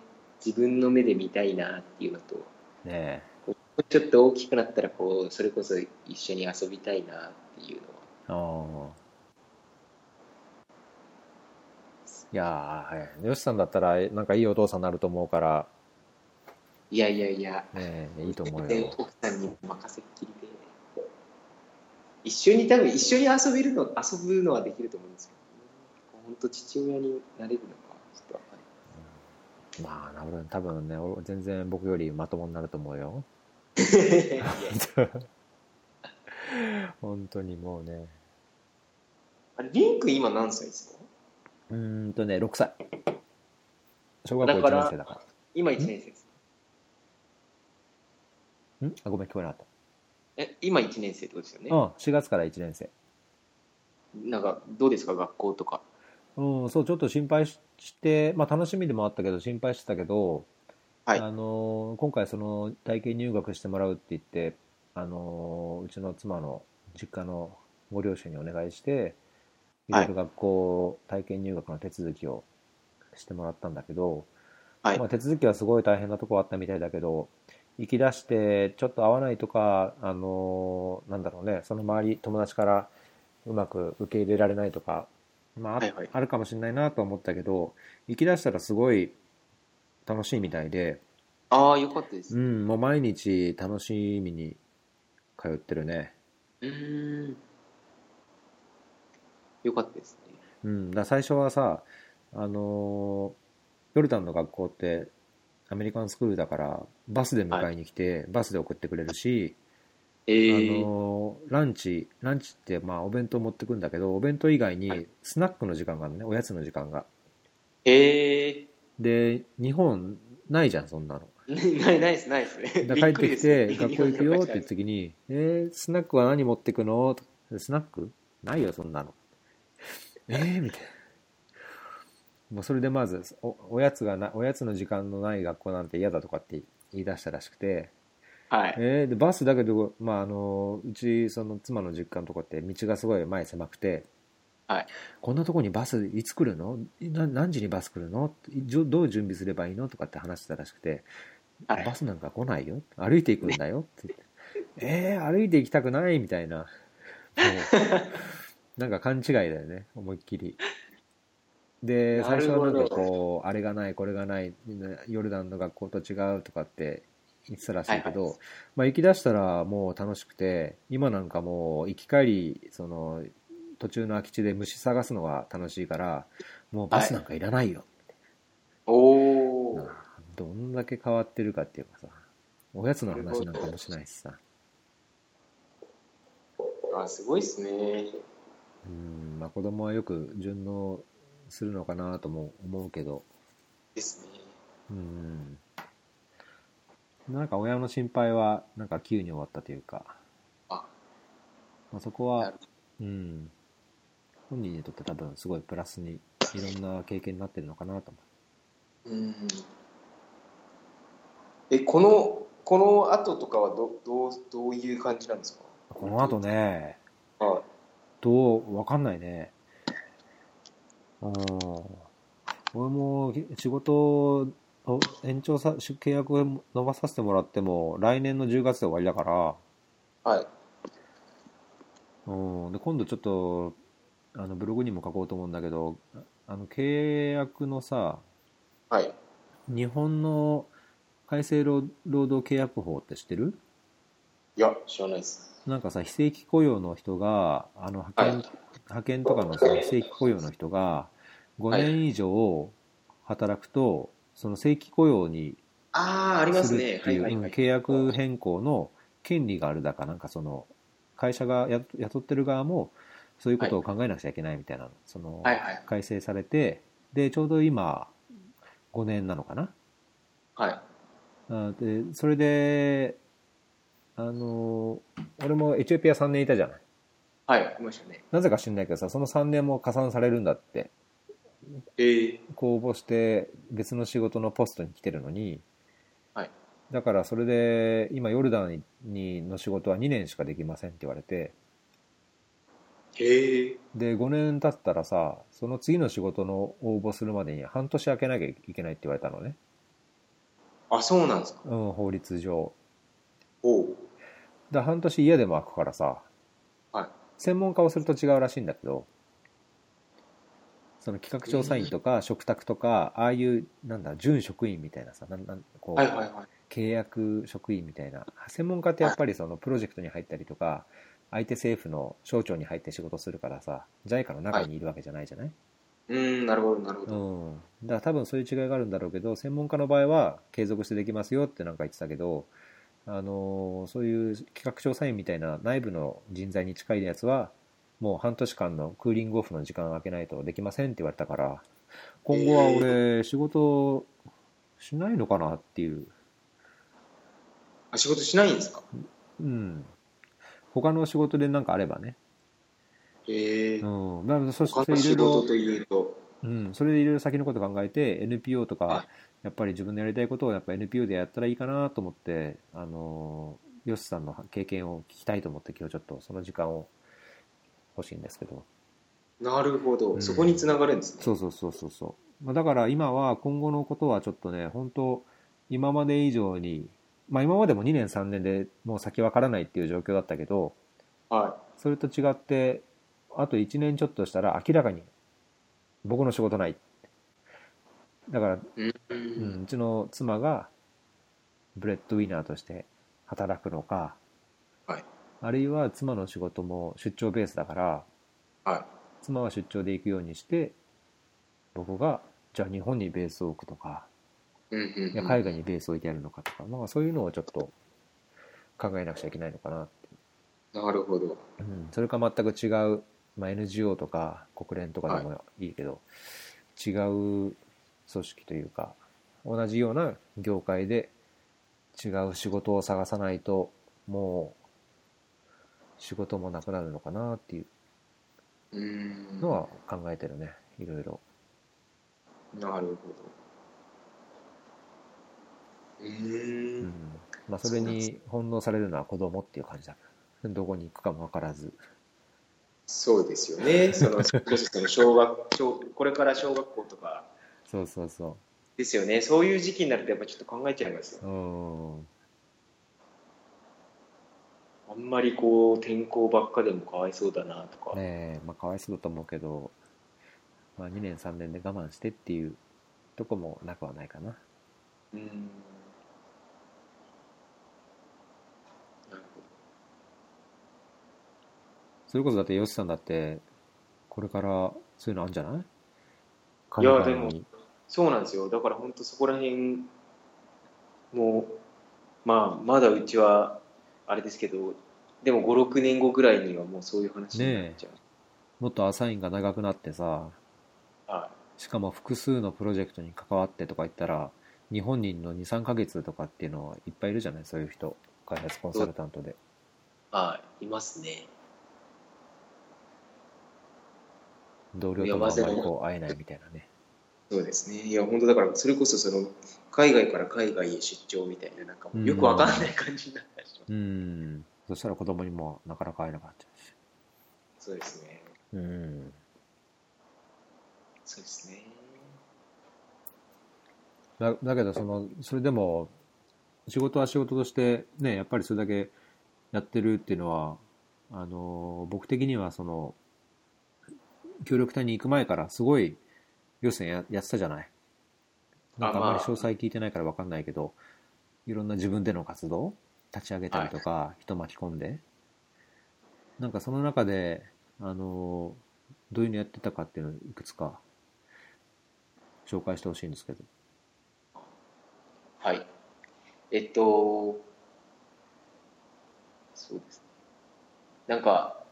Speaker 2: 自分の目で見たいなっていうのと
Speaker 1: ね
Speaker 2: ちょっと大きくなったらこうそれこそ一緒に遊びたいなっていうのは
Speaker 1: え。ああ。いやー、はい。よしさんだったら、なんかいいお父さんになると思うから、
Speaker 2: いやいやいや
Speaker 1: ねえ、いいと思うよ。
Speaker 2: 奥さんに任せっきりで一緒に多分一緒に遊べるの遊ぶのはできると思うんですけど本当父親になれるのかちょっとわかんない
Speaker 1: まあ、なるほど。多分ね、俺全然僕よりまともになると思うよ。本当にもうね。
Speaker 2: あれリンク今何歳ですか？
Speaker 1: うーんとね、6歳。小学校1年生だか
Speaker 2: 今1年生です
Speaker 1: ら。ん？あ、ごめん、聞こえなかっ
Speaker 2: え今1年生ってことですよね？
Speaker 1: た。うん、4月から1年生。
Speaker 2: なんかどうですか？学校とか
Speaker 1: うん、そう、ちょっと心配しして、まあ楽しみでもあったけど、心配してたけど、
Speaker 2: はい。
Speaker 1: あのー今回その体験入学してもらうって言って、あのーうちの妻の実家のご両親にお願いして、いろいろ学校体験入学の手続きをしてもらったんだけど、
Speaker 2: はい。
Speaker 1: まあ、手続きはすごい大変なとこあったみたいだけど、行き出してちょっと合わないとか、あのーなんだろうね、その周り、友達からうまく受け入れられないとか、まあ、あ
Speaker 2: はいはい。
Speaker 1: あるかもしれないなと思ったけど、行き出したらすごい楽しいみたいで、
Speaker 2: ああよかったです。
Speaker 1: う、
Speaker 2: うん
Speaker 1: もう毎日楽しみに通ってるね。
Speaker 2: ーん。よかったですね。
Speaker 1: うん、だ最初はさ、あのーヨルダンの学校ってアメリカンスクールだから、バスで迎えに来て、バスで送ってくれるし、
Speaker 2: え
Speaker 1: あ
Speaker 2: ー、
Speaker 1: のーランチ、ランチってまあお弁当持ってくんだけど、お弁当以外
Speaker 2: は
Speaker 1: に
Speaker 2: い。
Speaker 1: スナックの時間があるのね、おやつの時間が。
Speaker 2: えー、
Speaker 1: で、日本ないじゃん、そんなの。
Speaker 2: ないないですないですね。
Speaker 1: 帰ってきて、学校行くよって言った時に、えー、スナックは何持ってくの？とスナック？ないよ、そんなの。えー、みたいな。もうそれでまずお、おやつがな、おやつの時間のない学校なんて嫌だとかって言い出したらしくて、
Speaker 2: はい。
Speaker 1: えー、で、バスだけど、まあ、あの、うち、その妻の実家のとこって道がすごい前狭くて、
Speaker 2: はい。
Speaker 1: こんなとこにバスいつ来るの？な何時にバス来るの？どう準備すればいいの？とかって話してたらしくて、
Speaker 2: はい。
Speaker 1: バスなんか来ないよ？歩いていくんだよ？って言って。えー、歩いて行きたくない？みたいな。なんか勘違いだよね。思いっきり。で
Speaker 2: な
Speaker 1: 最初はなんかこうあれがないこれがないヨルダンの学校と違うとかって言ってたらしいけど、
Speaker 2: はい
Speaker 1: まあ、行き出したらもう楽しくて今なんかもう行き帰りその途中の空き地で虫探すのが楽しいからもうバスなんかいらないよ、
Speaker 2: おお
Speaker 1: なあどんだけ変わってるかっていうかさおやつの話なんかもしないしさ。
Speaker 2: あすごいっすね。
Speaker 1: うんまあ子供はよく順応するのかなとも思うけど。
Speaker 2: ですね。
Speaker 1: うんなんか親の心配はなんか急に終わったというか、
Speaker 2: あ。
Speaker 1: まあ、そこはうん。本人にとって多分すごいプラスにいろんな経験になってるのかなと思
Speaker 2: う。ん。え、この、この後とかはどどうどういう感じなんですか？
Speaker 1: この後ね、
Speaker 2: は
Speaker 1: どう、わかんないね。うん。俺も仕事を延長さ、契約を伸ばさせてもらっても、来年の10月で終わりだから、
Speaker 2: い。はい。
Speaker 1: うん。で、今度ちょっと、あの、ブログにも書こうと思うんだけど、あの、契約のさ、
Speaker 2: はい。
Speaker 1: 日本の改正労労働契約法って知ってる？
Speaker 2: いや、知らないです。
Speaker 1: なんかさ、非正規雇用の人が、あの、派遣、
Speaker 2: はい
Speaker 1: 派遣とかのさ、非正規雇用の人が、5年以上働くと、その正規雇用に
Speaker 2: ああ、ありますすね。
Speaker 1: るっていう、
Speaker 2: はいはいはい。
Speaker 1: うん契約変更の権利があるだか、なんかその、会社がや雇ってる側も、そういうことを考えなくちゃいけないみたいな、その、
Speaker 2: はいはい。
Speaker 1: 改正されて、で、ちょうど今、5年なのかな？
Speaker 2: はい。
Speaker 1: あで、それで、あの、俺もエチオピア3年いたじゃない？
Speaker 2: はい、いましたね。
Speaker 1: なぜか知んないけどさ、その3年も加算されるんだって。
Speaker 2: ええ
Speaker 1: 公募して別の仕事のポストに来てるのに、
Speaker 2: はい。
Speaker 1: だからそれで、今ヨルダンにの仕事は2年しかできませんって言われて、
Speaker 2: へえ。
Speaker 1: で、5年経ったらさ、その次の仕事の応募するまでに半年空けなきゃいけないって言われたのね。
Speaker 2: あ、そうなんですか。
Speaker 1: うん、法律上。
Speaker 2: おう。
Speaker 1: だ半年嫌でも空くからさ、
Speaker 2: はい。
Speaker 1: 専門家をすると違うらしいんだけど、その企画調査員とか、嘱託とか、ああいう、なんだ、準職員みたいなさ、なんなんこう、
Speaker 2: はいはいはい。
Speaker 1: 契約職員みたいな、専門家ってやっぱりそのプロジェクトに入ったりとか、相手政府の省庁に入って仕事するからさ、JICA の中にいるわけじゃないじゃない、
Speaker 2: うーん、なるほど、なるほど。
Speaker 1: うん。だから多分そういう違いがあるんだろうけど、専門家の場合は継続してできますよってなんか言ってたけど、あのーそういう企画調査員みたいな内部の人材に近いやつは、もう半年間のクーリングオフの時間を空けないとできませんって言われたから、今後は俺、仕事しないのかなっていう、
Speaker 2: あ、仕事しないんですか？
Speaker 1: うん。他の仕事でなんかあればね。
Speaker 2: へえ。
Speaker 1: うん。だからそし
Speaker 2: 他
Speaker 1: ていろいろ
Speaker 2: の仕事、というと、
Speaker 1: うん、それでいろいろ先のこと考えて NPO と
Speaker 2: はい
Speaker 1: かやっぱり自分のやりたいことをやっぱ NPO でやったらいいかなと思ってあのヨシさんの経験を聞きたいと思って今日ちょっとその時間を欲しいんですけど
Speaker 2: なるほど、
Speaker 1: うん
Speaker 2: そこにつながるんですね。
Speaker 1: そうそうそうそうそう、まあ、だから今は今後のことはちょっとね本当今まで以上にまあ今までも2年3年でもう先わからないっていう状況だったけど
Speaker 2: は
Speaker 1: それと違ってあと1年ちょっとしたら明らかに僕の仕事ないだから
Speaker 2: い。うん。
Speaker 1: うちの妻が breadwinner として働くのか、
Speaker 2: はい。
Speaker 1: あるいは妻の仕事も出張ベースだから
Speaker 2: は
Speaker 1: 妻は出張で行くようにして僕がじゃあ日本にベースを置くとか
Speaker 2: い。うんうんうん。
Speaker 1: いや海外にベースを置いてやるのかとか、まあ、そういうのをちょっと考えなくちゃいけないのかなって、
Speaker 2: なるほど。
Speaker 1: うん、それか全く違う、まあ、NGO とか国連とかでもいいけど、違う組織というか同じような業界で違う仕事を探さないともう仕事もなくなるのかなっていう。のは考えてるねいろいろ
Speaker 2: なるほど。うー。
Speaker 1: うんんまあそれに翻弄されるのは子供っていう感じだどこに行くかも分からず
Speaker 2: そうですよね。その、その小学、小、これから小学校とか
Speaker 1: そうそうそ
Speaker 2: ですよね。そういう時期になるとやっぱちょっと考えちゃいますよ
Speaker 1: う。うん
Speaker 2: あんまりこう、転校ばっかでもかわいそうだなとか。
Speaker 1: ねえまあかわいそうだと思うけど、まあ、2年3年で我慢してっていうとこもなくはないかな
Speaker 2: うん。なるほ
Speaker 1: それこそだってヨシさんだってこれからそういうのあるんじゃない？
Speaker 2: いや
Speaker 1: 海外に
Speaker 2: ど。そうなんですよ。だから本当そこら辺もう、まあ、まだうちは、あれですけど、でも5、6年後ぐらいにはもうそういう話になっちゃう。
Speaker 1: もっとアサインが長くなってさ
Speaker 2: は
Speaker 1: しかも複数のプロジェクトに関わってとか言ったら日本人の23ヶ月とかっていうのはいっぱいいるじゃない？そういう人開発コンサルタントで
Speaker 2: い。はい。いますね。
Speaker 1: 同僚ともあんまりこう会えないみたいなね
Speaker 2: そうですね。いや、本当だから、それこそその、海外から海外へ出張みたいな、なんかよくわかんない感じになったりします。
Speaker 1: うんそしたら子供にもなかなか会えなかったし
Speaker 2: そうですね。
Speaker 1: うん
Speaker 2: そうですね。
Speaker 1: だだけどそのそれでも仕事は仕事としてねやっぱりそれだけやってるっていうのはあの僕的にはその協力隊に行く前からすごい予選ややってたじゃない？なんかあんまり詳細聞いてないから分かんないけど、いろんな自分での活動立ち上げたりとか、人巻き込んで。なんかその中であのどういうのやってたかっていうのをいくつか紹介してほしいんですけど。
Speaker 2: はい。えっと、そうですね。なんか、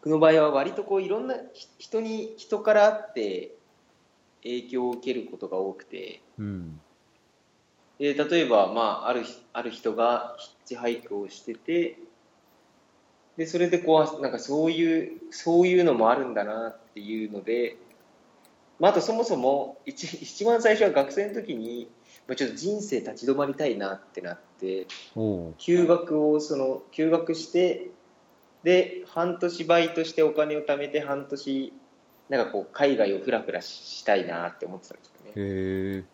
Speaker 2: 僕の場合は割とこういろんなひ人に、人から会って影響を受けることが多くて、
Speaker 1: うん。
Speaker 2: で例えば、まあ、あるひある人がヒッチハイクをしてて、で、それでこう、なんかそういう、そういうのもあるんだなっていうので、まあ、あとそもそも一、一番最初は学生の時に、まあ、ちょっと人生立ち止まりたいなってなって、休学を、その、休学して、で、半年バイトしてお金を貯めて半年、なんかこう、海外をふらふらしたいなって思ってたんですよね。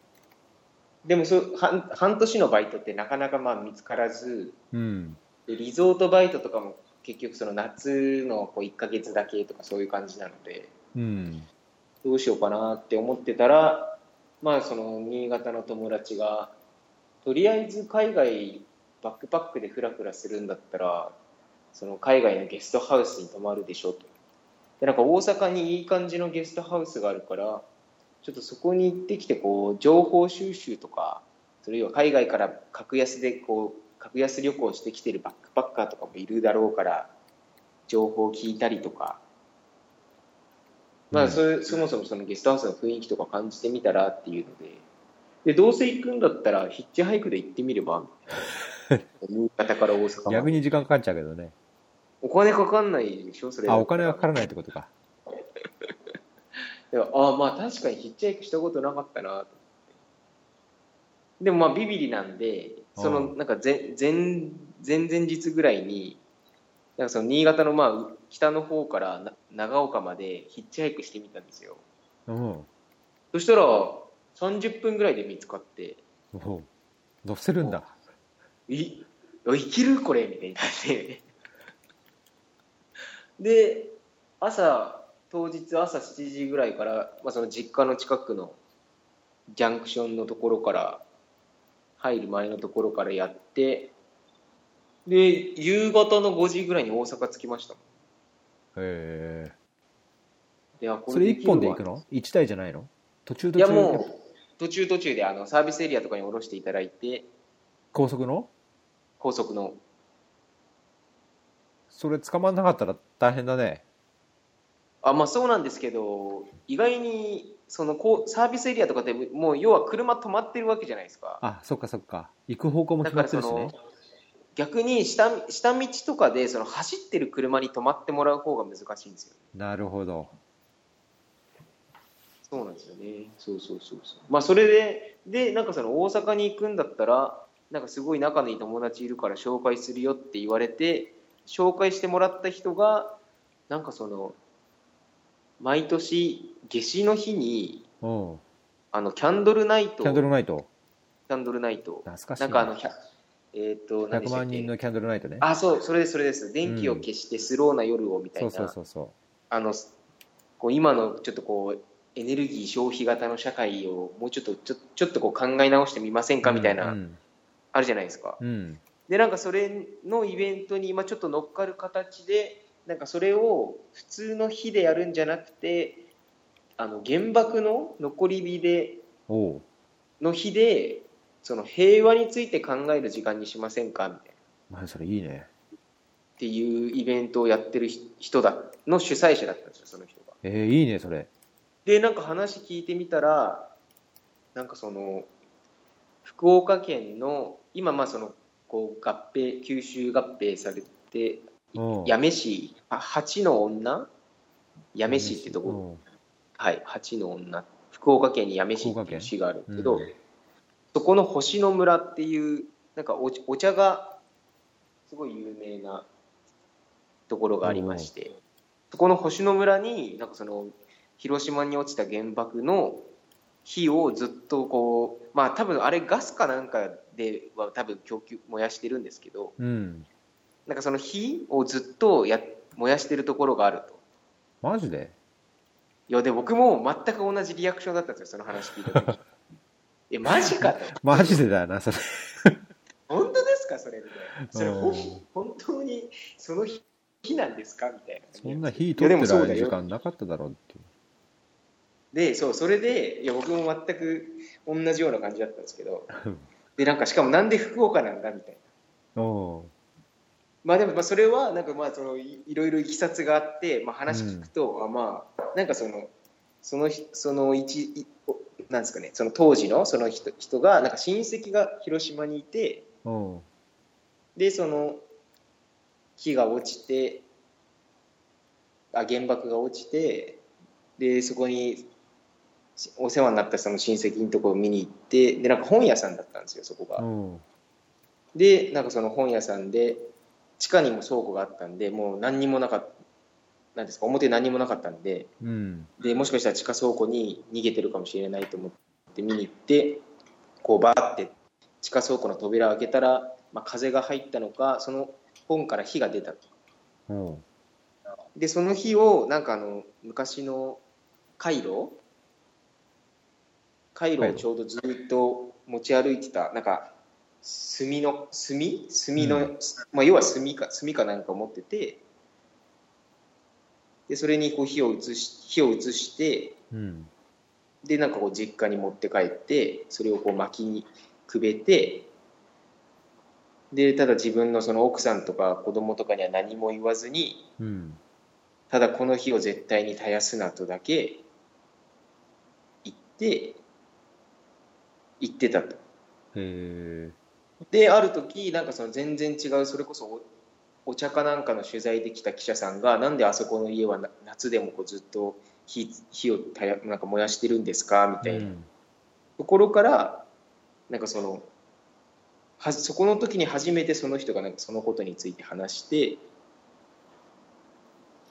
Speaker 2: でもそう半半年のバイトってなかなかまあ見つからず
Speaker 1: うん。
Speaker 2: でリゾートバイトとかも結局その夏のこう1ヶ月だけとかそういう感じなので
Speaker 1: うん。
Speaker 2: どうしようかなって思ってたらまあその新潟の友達がとりあえず海外バックパックでフラフラするんだったらその海外のゲストハウスに泊まるでしょとでなんか大阪にいい感じのゲストハウスがあるからちょっとそこに行ってきてこう情報収集とかそれ要は海外から格安でこう格安旅行してきてるバックパッカーとかもいるだろうから情報を聞いたりとか。まあそれそもそもそのゲストハウスの雰囲気とか感じてみたらっていうので。でどうせ行くんだったらヒッチハイクで行ってみれば 新潟から大阪ま
Speaker 1: 逆
Speaker 2: で
Speaker 1: に時間かかっちゃうけどね
Speaker 2: お金かかんないでしょそれ。
Speaker 1: あお金はかからないってことか。
Speaker 2: でもああまあ確かにヒッチハイクしたことなかったなでもまあビビリなんでそのなんか前前前々日ぐらいになんかその新潟のまあ北の方からな長岡までヒッチハイクしてみたんですよ。
Speaker 1: うん。
Speaker 2: そしたら30分ぐらいで見つかって。
Speaker 1: おう。乗せるんだ。
Speaker 2: いあいけるこれみたいになってで朝当日朝7時ぐらいから、まあ、その実家の近くのジャンクションのところから入る前のところからやってで夕方の5時ぐらいに大阪着きました。
Speaker 1: へえ
Speaker 2: であこ
Speaker 1: それ一本で行くの？一台じゃないの？途中途
Speaker 2: い
Speaker 1: 中
Speaker 2: やもう途中途中であのサービスエリアとかに降ろしていただいて。
Speaker 1: 高速の？
Speaker 2: 高速の
Speaker 1: それ捕まんなかったら大変だね。
Speaker 2: あまあそうなんですけど意外にそのこうサービスエリアとかでもう要は車止まってるわけじゃないですか。
Speaker 1: あそっかそっか。行く方向も
Speaker 2: だ
Speaker 1: 決まってるしね。
Speaker 2: 逆に下下道とかでその走ってる車に止まってもらう方が難しいんですよ。
Speaker 1: なるほど。
Speaker 2: そうなんですよね。そうそうそうそう。まあそれででなんかその大阪に行くんだったらなんかすごい仲のいい友達いるから紹介するよって言われて紹介してもらった人がなんかその毎年夏至の日に
Speaker 1: うん。
Speaker 2: あのキャンドルナイト。
Speaker 1: キャンドルナイト。
Speaker 2: キャンドルナイト。
Speaker 1: 懐かしい
Speaker 2: な。んかあの100えっ、と何で
Speaker 1: 100
Speaker 2: したっけ？
Speaker 1: 万人のキャンドルナイトね。
Speaker 2: あそうそれですそれです。電気を消してスローな夜をみたいな、
Speaker 1: そうそうそうそ
Speaker 2: あのこう今のちょっとこうエネルギー消費型の社会をもうちょっとちょちょっとこう考え直してみません
Speaker 1: う
Speaker 2: かみたいな、
Speaker 1: うん
Speaker 2: あるじゃないですか。
Speaker 1: うん
Speaker 2: でなんかそれのイベントに今ちょっと乗っかる形でなんかそれを普通の日でやるんじゃなくてあの原爆の残り火での日でその平和について考える時間にしませんか？みたいな
Speaker 1: まあそれいいね。
Speaker 2: っていうイベントをやってる人だの主催者だったんですよその人が。
Speaker 1: えー、いいねそれ。
Speaker 2: でなんか話聞いてみたらなんかその福岡県の今まあそのこう合併九州合併されて
Speaker 1: うん。
Speaker 2: 八女市あ八の女？八女市ってとこ、
Speaker 1: うん。
Speaker 2: はい八の女。福岡県に八女市っていう市があるけど、そこの星野村っていうなんかおお茶がすごい有名なところがありまして、そこの星野村になんかその広島に落ちた原爆の火をずっとこうまあ多分あれガスかなんかでは多分供給燃やしてるんですけど
Speaker 1: うん。
Speaker 2: なんかその火をずっとや燃やしてるところがあると。
Speaker 1: マジで？
Speaker 2: いやで僕も全く同じリアクションだったんですよその話聞いた時。えマジかと。
Speaker 1: マジでだよなそれ。
Speaker 2: 本当ですかそれみたいなそれほん
Speaker 1: うん
Speaker 2: 本当にその火火なんですかみたいな。
Speaker 1: そんな火取ってる時間なかっただろうっていう。
Speaker 2: でそうそれでいや僕も全く同じような感じだったんですけど。
Speaker 1: う ん
Speaker 2: でなんかしかもなんで福岡なんだみたいな。
Speaker 1: お
Speaker 2: まあでもまあそれはなんかまあそのいいろいろいきさつがあって、まあ、話聞くと、あまあなんかそのそのひその一いおなんですかねその当時のその人人がなんか親戚が広島にいてでその火が落ちてあ原爆が落ちてでそこにお世話になったその親戚のところを見に行ってでなんか本屋さんだったんですよそこが。でなんかその本屋さんで地下にも倉庫があったんでもう何にもなかったなんですか表何にもなかったんで
Speaker 1: うん。
Speaker 2: でもしかしたら地下倉庫に逃げてるかもしれないと思って見に行ってこうバーって地下倉庫の扉を開けたら、まあ、風が入ったのかその本から火が出た。と
Speaker 1: おう
Speaker 2: でその火をなんかあの昔の回路回路をちょうどずっと持ち歩いてたなんか炭の炭？炭の、
Speaker 1: う
Speaker 2: まあ、要は炭か炭かなんかを持っててでそれにこう火を移し火を移して
Speaker 1: うん。
Speaker 2: でなんかこう実家に持って帰ってそれをこう薪にくべてでただ自分のその奥さんとか子供とかには何も言わずに
Speaker 1: うん。
Speaker 2: ただこの火を絶対に絶やすなとだけ言って言ってたと。である時なんかその全然違うそれこそおお茶かなんかの取材で来た記者さんがなんであそこの家はな夏でもこうずっと火火をたやなんか燃やしてるんですか？みたいな。ところからなんかそのはそこの時に初めてその人がなんかそのことについて話してっ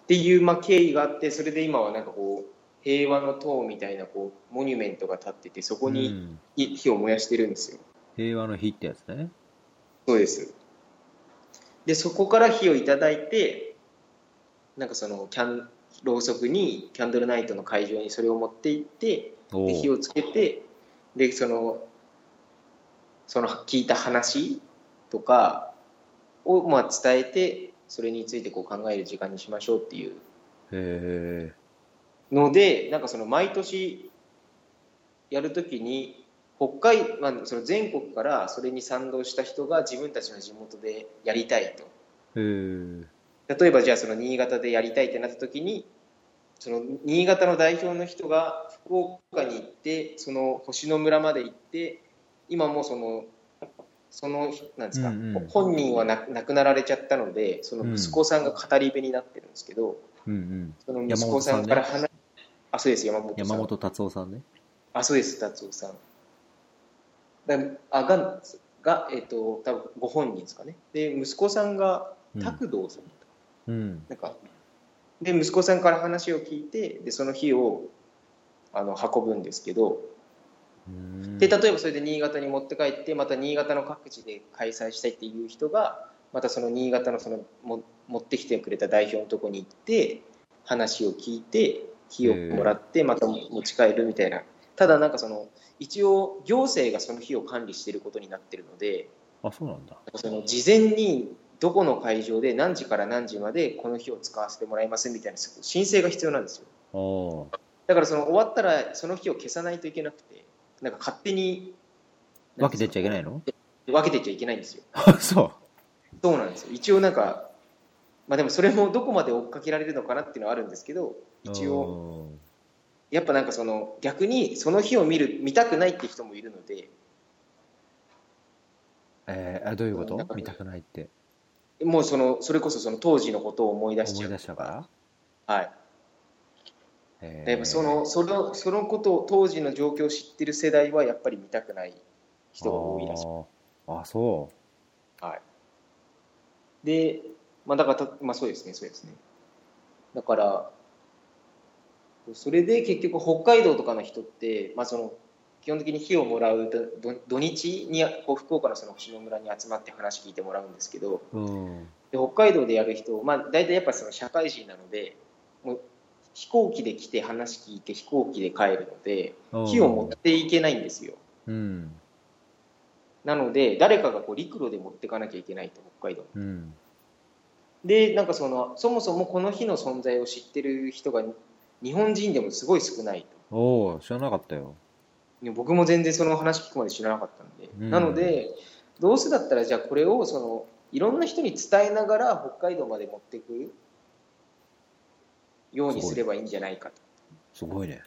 Speaker 2: ていうまあ経緯があってそれで今はなんかこう平和の塔みたいなこうモニュメントが立っててそこ
Speaker 1: う
Speaker 2: に
Speaker 1: ん。
Speaker 2: 火火を燃やしてるんですよ。
Speaker 1: 平和の日ってやつね。
Speaker 2: そうです。で、そこから火をいただいて、なんかそのキャン、ろうそくに、キャンドルナイトの会場にそれを持って行って、で火をつけて、で、その、その聞いた話とかをまあ伝えて、それについてこう考える時間にしましょうっていう。
Speaker 1: へえ
Speaker 2: ので、なんかその毎年やるときに、北海、まあ、その全国からそれに賛同した人が自分たちの地元でやりたいと。例えばじゃあその新潟でやりたいってなった時にその新潟の代表の人が福岡に行ってその星野村まで行って今もうそのそのなんですか、
Speaker 1: うんうん
Speaker 2: 本人はな亡くなられちゃったのでその息子さんが語り部になってるんですけど、
Speaker 1: うんうん。
Speaker 2: その息子さんから話、あそうです山本さん。
Speaker 1: 山本達夫さんね。
Speaker 2: あそうです達夫さん。だあががえっ、と多分ご本人ですかね。で息子さんが
Speaker 1: うん。
Speaker 2: 拓道さん
Speaker 1: うん。
Speaker 2: なんかで息子さんから話を聞いてでその日をあの運ぶんですけど。
Speaker 1: うん。
Speaker 2: で例えばそれで新潟に持って帰ってまた新潟の各地で開催したいっていう人がまたその新潟のそのも持ってきてくれた代表のとこに行って話を聞いて火をもらってまた持ち帰るみたいな。ただなんかその一応行政がその日を管理していることになってるので
Speaker 1: あそうなんだ。
Speaker 2: その事前にどこの会場で何時から何時までこの日を使わせてもらいますみたいな申請が必要なんですよ。
Speaker 1: あ
Speaker 2: だからその終わったらその日を消さないといけなくてなんか勝手に
Speaker 1: あ分けてっちゃいけないの？
Speaker 2: 分けてっちゃいけないんですよ。
Speaker 1: あ そ
Speaker 2: そうなんですよ。一応なんかまあでもそれもどこまで追っかけられるのかなっていうのはあるんですけど
Speaker 1: う
Speaker 2: 一応。やっぱなんかその逆にその日を見る見たくないって人もいるので。
Speaker 1: えー、あどういうこと？見たくないって。
Speaker 2: もうそのそれこそその当時のことを思い出しちゃう。
Speaker 1: 思い出したから？
Speaker 2: はい。
Speaker 1: へ
Speaker 2: やっぱそのそのそのことを当時の状況を知ってる世代はやっぱり見たくない人が多いらしい。
Speaker 1: あー。あそ
Speaker 2: はい、で、まあ、だからた、まあ、そうですね、そうですね。だから、それで結局、北海道とかの人って、まあ、その基本的に火をもらうと土土日にこう福岡のその星野村に集まって話聞いてもらうんですけど、
Speaker 1: ううん
Speaker 2: で北海道でやる人、まあ、大体やっぱその社会人なので、もう飛行機で来て話聞いて飛行機で帰るので、
Speaker 1: うん
Speaker 2: 火を持っていけないんですよ。
Speaker 1: うん
Speaker 2: なので、誰かがこう陸路で持っていかなきゃいけないと、北海道。に。
Speaker 1: うん。
Speaker 2: でなんかそのそもそもこの日の存在を知ってる人が日本人でもすごい少ないと。
Speaker 1: おお知らなかったよ。
Speaker 2: 僕も全然その話聞くまで知らなかったんで、
Speaker 1: うん。
Speaker 2: なのでどうせだったらじゃあこれをそのいろんな人に伝えながら北海道まで持っていくようにすればいいんじゃないかと。
Speaker 1: すごいね。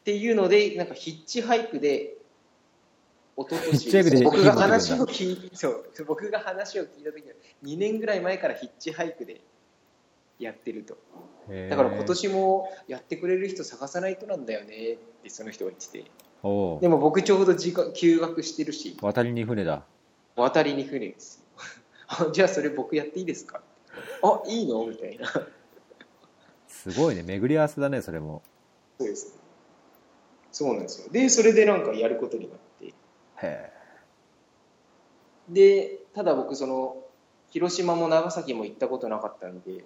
Speaker 2: っていうのでなんかヒッチハイクで一昨僕が話を聞いそう僕が話を聞いた時は2年ぐらい前からヒッチハイクでやってると。だから今年もやってくれる人探さないとなんだよねってその人が言ってて。でも僕ちょうど休学してるし。
Speaker 1: 渡りに船だ。
Speaker 2: 渡りに船です。じゃあそれ僕やっていいですか？あいいの？みたいな。
Speaker 1: すごいね。巡り合わせだねそれも。
Speaker 2: そうですそうなんですよ。でそれでなんかやることになってでただ僕その広島も長崎も行ったことなかったんで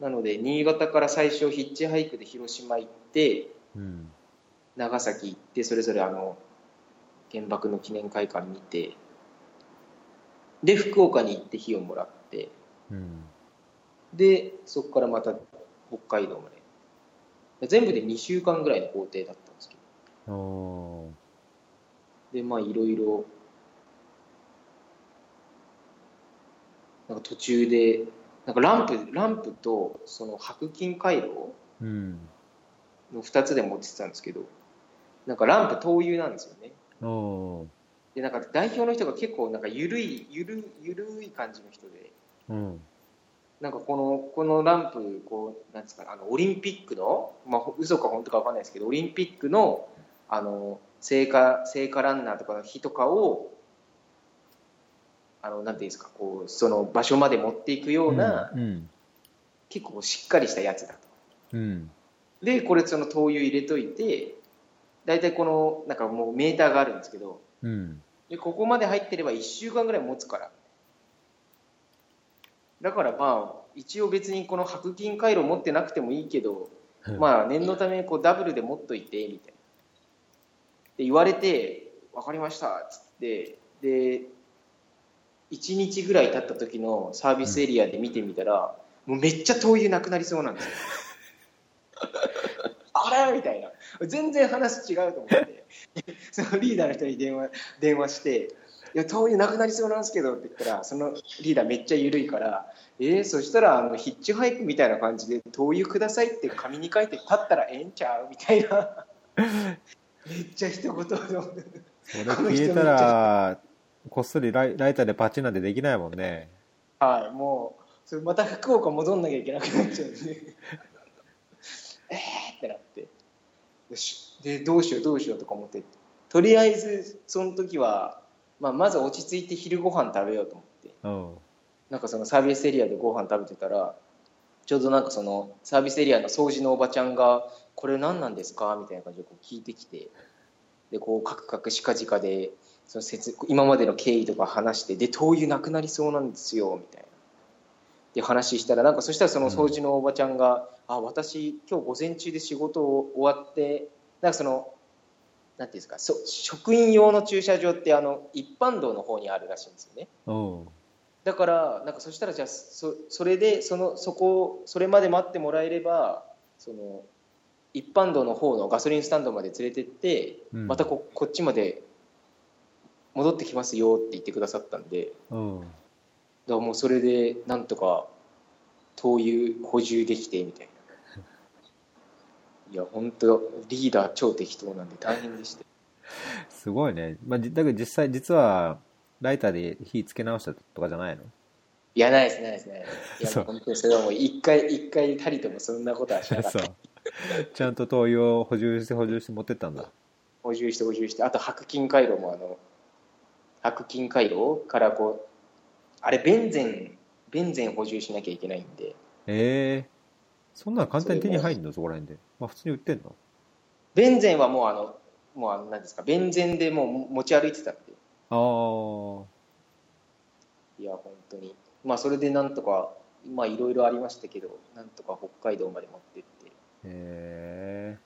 Speaker 2: なので新潟から最初ヒッチハイクで広島行って
Speaker 1: うん。
Speaker 2: 長崎行ってそれぞれあの原爆の記念会館見てで福岡に行って火をもらって
Speaker 1: うん。
Speaker 2: でそこからまた北海道まで。全部で2週間ぐらいの工程だったんですけどでまあいろいろなんか途中でなんかランプランプとその白金回路
Speaker 1: うん。
Speaker 2: の2つで持ってたんですけどなんかランプ灯油なんですよね。でなんか代表の人が結構なんか緩いゆるゆるい感じの人で
Speaker 1: うん。
Speaker 2: なんかこのこのランプこうなんですかねあのオリンピックのまあ嘘か本当かわかんないですけどオリンピックのあの聖火聖火ランナーとかの日とかをあのなんていうんですかこうその場所まで持っていくような、
Speaker 1: うん
Speaker 2: 結構しっかりしたやつだと。
Speaker 1: うん。
Speaker 2: でこれその灯油入れといて大体このなんかもうメーターがあるんですけど
Speaker 1: うん。
Speaker 2: でここまで入ってれば1週間ぐらい持つから。だからまあ一応別にこの白金回路持ってなくてもいいけどまあ念のためこうダブルで持っといてみたいなで言われて分かりましたっつってで1日ぐらい経った時のサービスエリアで見てみたら、もうめっちゃ灯油なくなりそうなんですよ。あれ？みたいな。全然話違うと思って。そのリーダーの人に電話電話して「いや灯油なくなりそうなんですけど」って言ったらそのリーダーめっちゃ緩いから「えー、そしたらあのヒッチハイクみたいな感じで灯油ください」って紙に書いて立ったらええんちゃう？みたいな めっちゃ一言で
Speaker 1: それ消えたらこっそりライライターでパチなんてできないもんね。
Speaker 2: はいもうそれまた福岡戻んなきゃいけなくなっちゃうんで えーってなって。よし。でどうしようどうしようとか思って。とりあえずその時は、まあ、まず落ち着いて昼ご飯食べようと思って。
Speaker 1: うん。
Speaker 2: なんかそのサービスエリアでご飯食べてたらちょうどなんかそのサービスエリアの掃除のおばちゃんが「これ何なんですか?」みたいな感じでこう聞いてきてでこうカクカクしかじかでその説今までの経緯とか話してで灯油なくなりそうなんですよみたいなで話したらなんかそしたらその掃除のおばちゃんが「あ私今日午前中で仕事を終わってなんかそのなんていうんですかそ職員用の駐車場ってあの一般道の方にあるらしいんですよね。
Speaker 1: うん
Speaker 2: だからなんかそしたらじゃあそそれでそのそこそれまで待ってもらえればその一般道の方のガソリンスタンドまで連れてって、
Speaker 1: うん。
Speaker 2: またここっちまで戻ってきますよって言ってくださったんで。だか
Speaker 1: うん
Speaker 2: らもうそれでなんとか灯油補充できてみたいな。いや本当リーダー超適当なんで大変でした。
Speaker 1: すごいね、まあ、じだけど実際実はライターで火つけ直したとかじゃないの？
Speaker 2: いや、ないです、ないです、ないや、本当にそれはもう一回、一回たりともそんなことはしなかった。
Speaker 1: ちゃんと灯油を補充して補充して持ってったんだ。
Speaker 2: 補充して補充して、あと白金回路もあの、白金回路からこう、あれ、ベンゼン、ベンゼン補充しなきゃいけないんで、
Speaker 1: ええそんなの簡単に手に入るの？そこら辺で。まあ普通に売ってんの？
Speaker 2: ベンゼンはもうあの、もうあの、なんですか、ベンゼンでもう持ち歩いてたんで、
Speaker 1: ああ
Speaker 2: いや、本当に。まあ、それでなんとか、まあ、いろいろありましたけど、なんとか北海道まで持ってって、
Speaker 1: へえ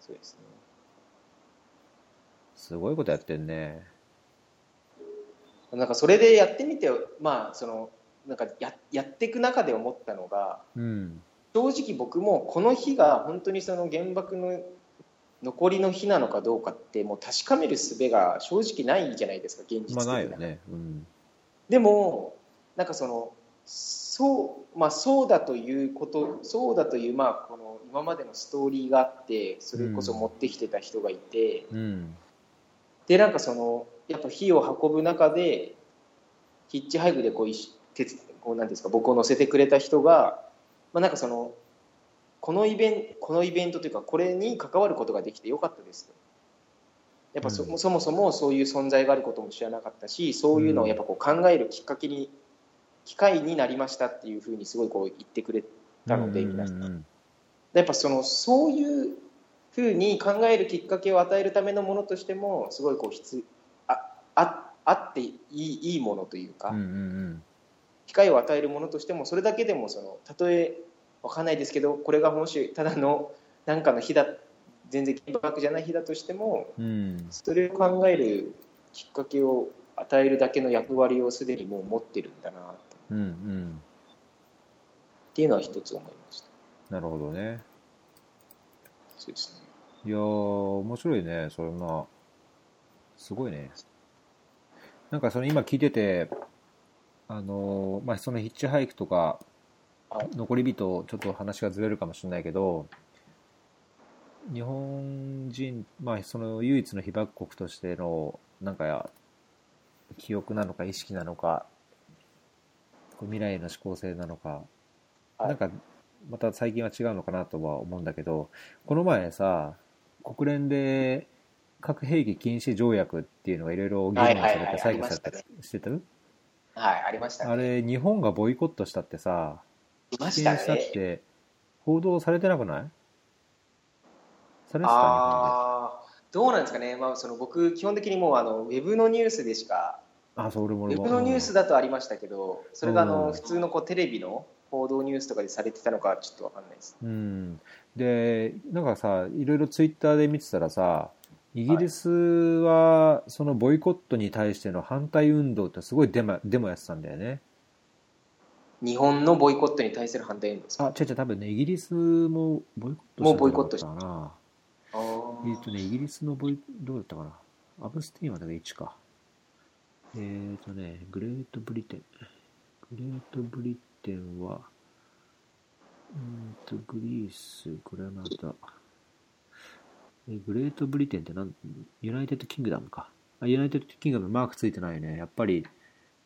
Speaker 2: そうですね。
Speaker 1: すごいことやってんね。
Speaker 2: なんかそれでやってみて、まあ、その、なんかややっていく中で思ったのが、
Speaker 1: うん。
Speaker 2: 正直僕もこの日が本当にその原爆の残りの日なのかどうかってもう確かめる術が正直ないじゃないですか現実的に
Speaker 1: まあね。うん。
Speaker 2: でもなんかそのそう,、まあ、そうだということそうだという、まあ、この今までのストーリーがあってそれこそ持ってきてた人がいて、
Speaker 1: うん。
Speaker 2: でなんかそのやっぱ火を運ぶ中でヒッチハイクでこう鉄こうなんですか僕を乗せてくれた人が、まあ、なんかそのこのイベンこのイベントというかこれに関わることができてよかったです。とやっぱそ,、
Speaker 1: うん。
Speaker 2: そもそもそういう存在があることも知らなかったしそういうのをやっぱこう考えるきっかけに機会になりましたっていうふうにすごいこう言ってくれたので
Speaker 1: うん
Speaker 2: 皆さん
Speaker 1: うんうん。
Speaker 2: やっぱそのそういうふうに考えるきっかけを与えるためのものとしてもすごいこう必あああっていいいいものというか、
Speaker 1: うんうん。
Speaker 2: 機会を与えるものとしてもそれだけでもそのたとえわかんないですけどこれがもしただの何かの日だ全然原爆じゃない日だとしても
Speaker 1: うん。うん
Speaker 2: それを考えるきっかけを与えるだけの役割をすでにもう持ってるんだなと
Speaker 1: うんうん。
Speaker 2: っていうのは一つ思いました。
Speaker 1: なるほどね。
Speaker 2: そうですね。
Speaker 1: いやー面白いね。それなすごいね。なんかその今聞いててあのーまあそのヒッチハイクとか
Speaker 2: はい
Speaker 1: 残り人ちょっと話がずれるかもしれないけど日本人まあその唯一の被爆国としてのなんか記憶なのか意識なのか未来への思考性なのか、
Speaker 2: はい。
Speaker 1: なんかまた最近は違うのかなとは思うんだけどこの前さ国連で核兵器禁止条約っていうのがいろいろ議論されて採決された
Speaker 2: ありま
Speaker 1: りしてた？
Speaker 2: はいありましたね。
Speaker 1: あれ日本がボイコットしたってさ
Speaker 2: いま
Speaker 1: 棄
Speaker 2: したね。
Speaker 1: 権したって報道されてなくない？されてた
Speaker 2: どうなんですかね、まあ、その僕基本的にもうあのウェブのニュースでしか
Speaker 1: であそう俺も。
Speaker 2: ウェブのニュースだとありましたけどそれがあ
Speaker 1: うん。
Speaker 2: の普通のこうテレビの報道ニュースとかでされてたのかちょっとわかんないです。
Speaker 1: うん、でなんかさいろいろツイッターで見てたらさイギリスはそのボイコットに対しての反対運動ってすごいデモデモやってたんだよね
Speaker 2: 日本のボイコットに対する反対運動ですか？
Speaker 1: あ違う違う多分ねイギリスもボイコット
Speaker 2: もうボイコット
Speaker 1: したかなえっ、とねイギリスのボイどうだったかな？ abstain はだけ1か。えっ、ー、とねグレートブリテン。グレートブリテンはうんとグリースグラナダ。えグレートブリテンってなん United Kingdomか。あ United Kingdomマークついてないね。やっぱり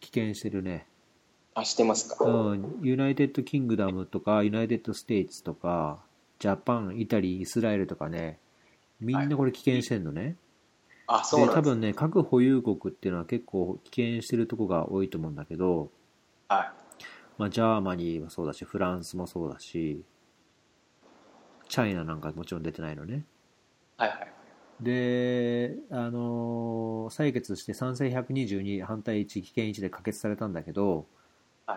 Speaker 1: 棄権してるね
Speaker 2: あしてますか、
Speaker 1: うん、 United Kingdomとか、 United States とか、 Japan、 Italy、イスラエルとかね、みんなこれ棄権してんのね。で、
Speaker 2: あそうです。
Speaker 1: 多分ね、核保有国っていうのは結構棄権してるとこが多いと思うんだけど、
Speaker 2: はい。
Speaker 1: まあ、 Germany もそうだし、フランスもそうだし、 China なんかもちろん出てないのね。
Speaker 2: はいはい。
Speaker 1: で、あのー採決して賛成122、反対1、棄権1で可決されたんだけど、
Speaker 2: はい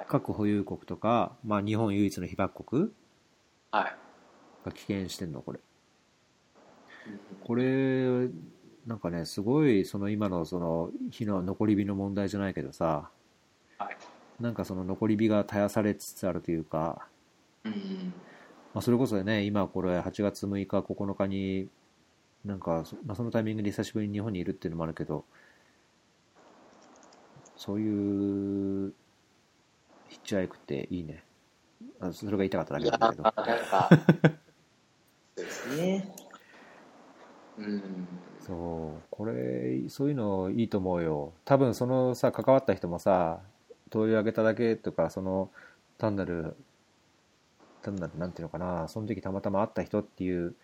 Speaker 1: 核保有国とか、まあ、日本唯一の被爆国
Speaker 2: はい。
Speaker 1: が棄権してんのこれ。
Speaker 2: うん
Speaker 1: これなんかねすごいその今のその火の残り火の問題じゃないけどさ
Speaker 2: はい。
Speaker 1: なんかその残り火が絶やされつつあるというか、
Speaker 2: うん
Speaker 1: まあ、それこそね今これ8月6日9日になんかそ,、まあ、そのタイミングで久しぶりに日本にいるっていうのもあるけどそういうヒッチハイクっていいね。あそれが言いたかっただけなんだけど。
Speaker 2: なんか そうですね。うん。
Speaker 1: そうこれそういうのいいと思うよ。多分そのさ関わった人もさ通り上げただけとかその単なる単なるなんていうのかなその時たまたま会った人っていう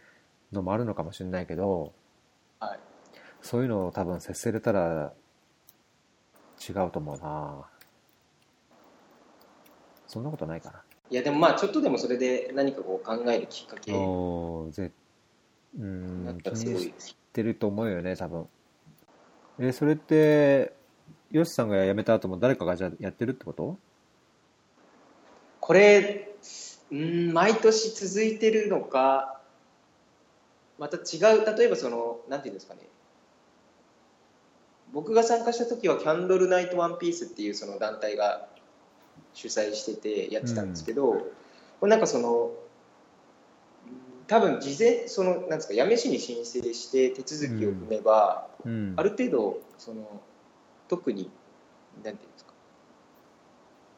Speaker 1: のもあるのかもしれないけど
Speaker 2: はい。
Speaker 1: そういうのを多分接せれたら違うと思うなそんなことないかない
Speaker 2: や、でもまあ、ちょっとでもそれで何かこう考えるきっかけに
Speaker 1: おーぜう
Speaker 2: なっ
Speaker 1: ん気にし
Speaker 2: たらすごい。
Speaker 1: てると思うよね多分えそれってヨシさんが辞めた後も誰かがじゃあやってるってこと？
Speaker 2: これ、うん、毎年続いてるのか、また違う、例えばその、なんていうんですかね。僕が参加した時はキャンドルナイトワンピースっていうその団体が主催しててやってたんですけど、これなんかその、うん多分事前、その、なんですか、八女市に申請して手続きを踏めば、
Speaker 1: うん。
Speaker 2: ある程度その特になんていうんですか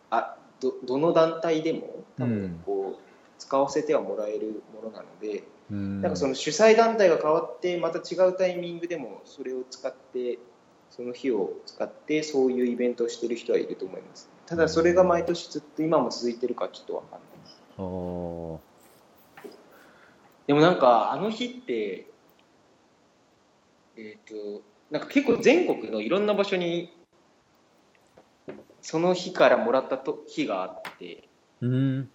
Speaker 2: あどどの団体でも多分こう、使わせてはもらえるものなので、
Speaker 1: うん。
Speaker 2: なんかその主催団体が変わってまた違うタイミングでもそれを使ってその日を使ってそういうイベントをしてる人はいると思いますただそれが毎年ずっと今も続いてるかちょっとわかんない。ですでもなんかあの日ってえっ、となんか結構全国のいろんな場所にその日からもらったと日があって
Speaker 1: うん。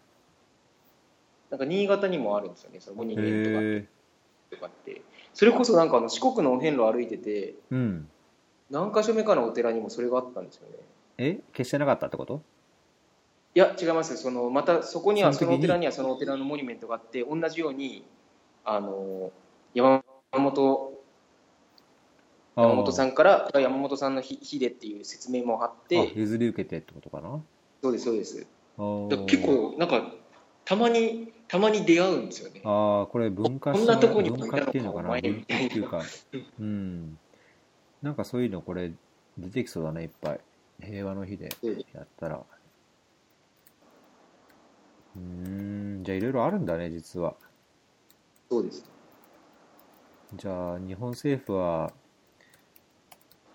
Speaker 2: なんか新潟にもあるんですよねそのモニュメントとかって。それこそなんかあの四国のお遍路歩いてて
Speaker 1: うん。
Speaker 2: 何箇所目かのお寺にもそれがあったんですよね
Speaker 1: え？消してなかったってこと？
Speaker 2: いや違いますそのまたそこには
Speaker 1: その
Speaker 2: お寺にはそのお寺のモニュメントがあって同じようにあの山本山本さ
Speaker 1: ん
Speaker 2: んから山本さんの日日でっていう説明もあっ
Speaker 1: あ
Speaker 2: て
Speaker 1: 譲り受けてってことかな？
Speaker 2: そうですそうです。結構なんかたまにたまに出会うんですよね。
Speaker 1: ああこれ文化
Speaker 2: こんなとこに
Speaker 1: 文化っていうのかな？文化っていうか。うん。なんかそういうのこれ出てきそうだねいっぱい平和の日でやったら。うーんじゃあいろいろあるんだね実は。
Speaker 2: そうです。
Speaker 1: じゃあ日本政府は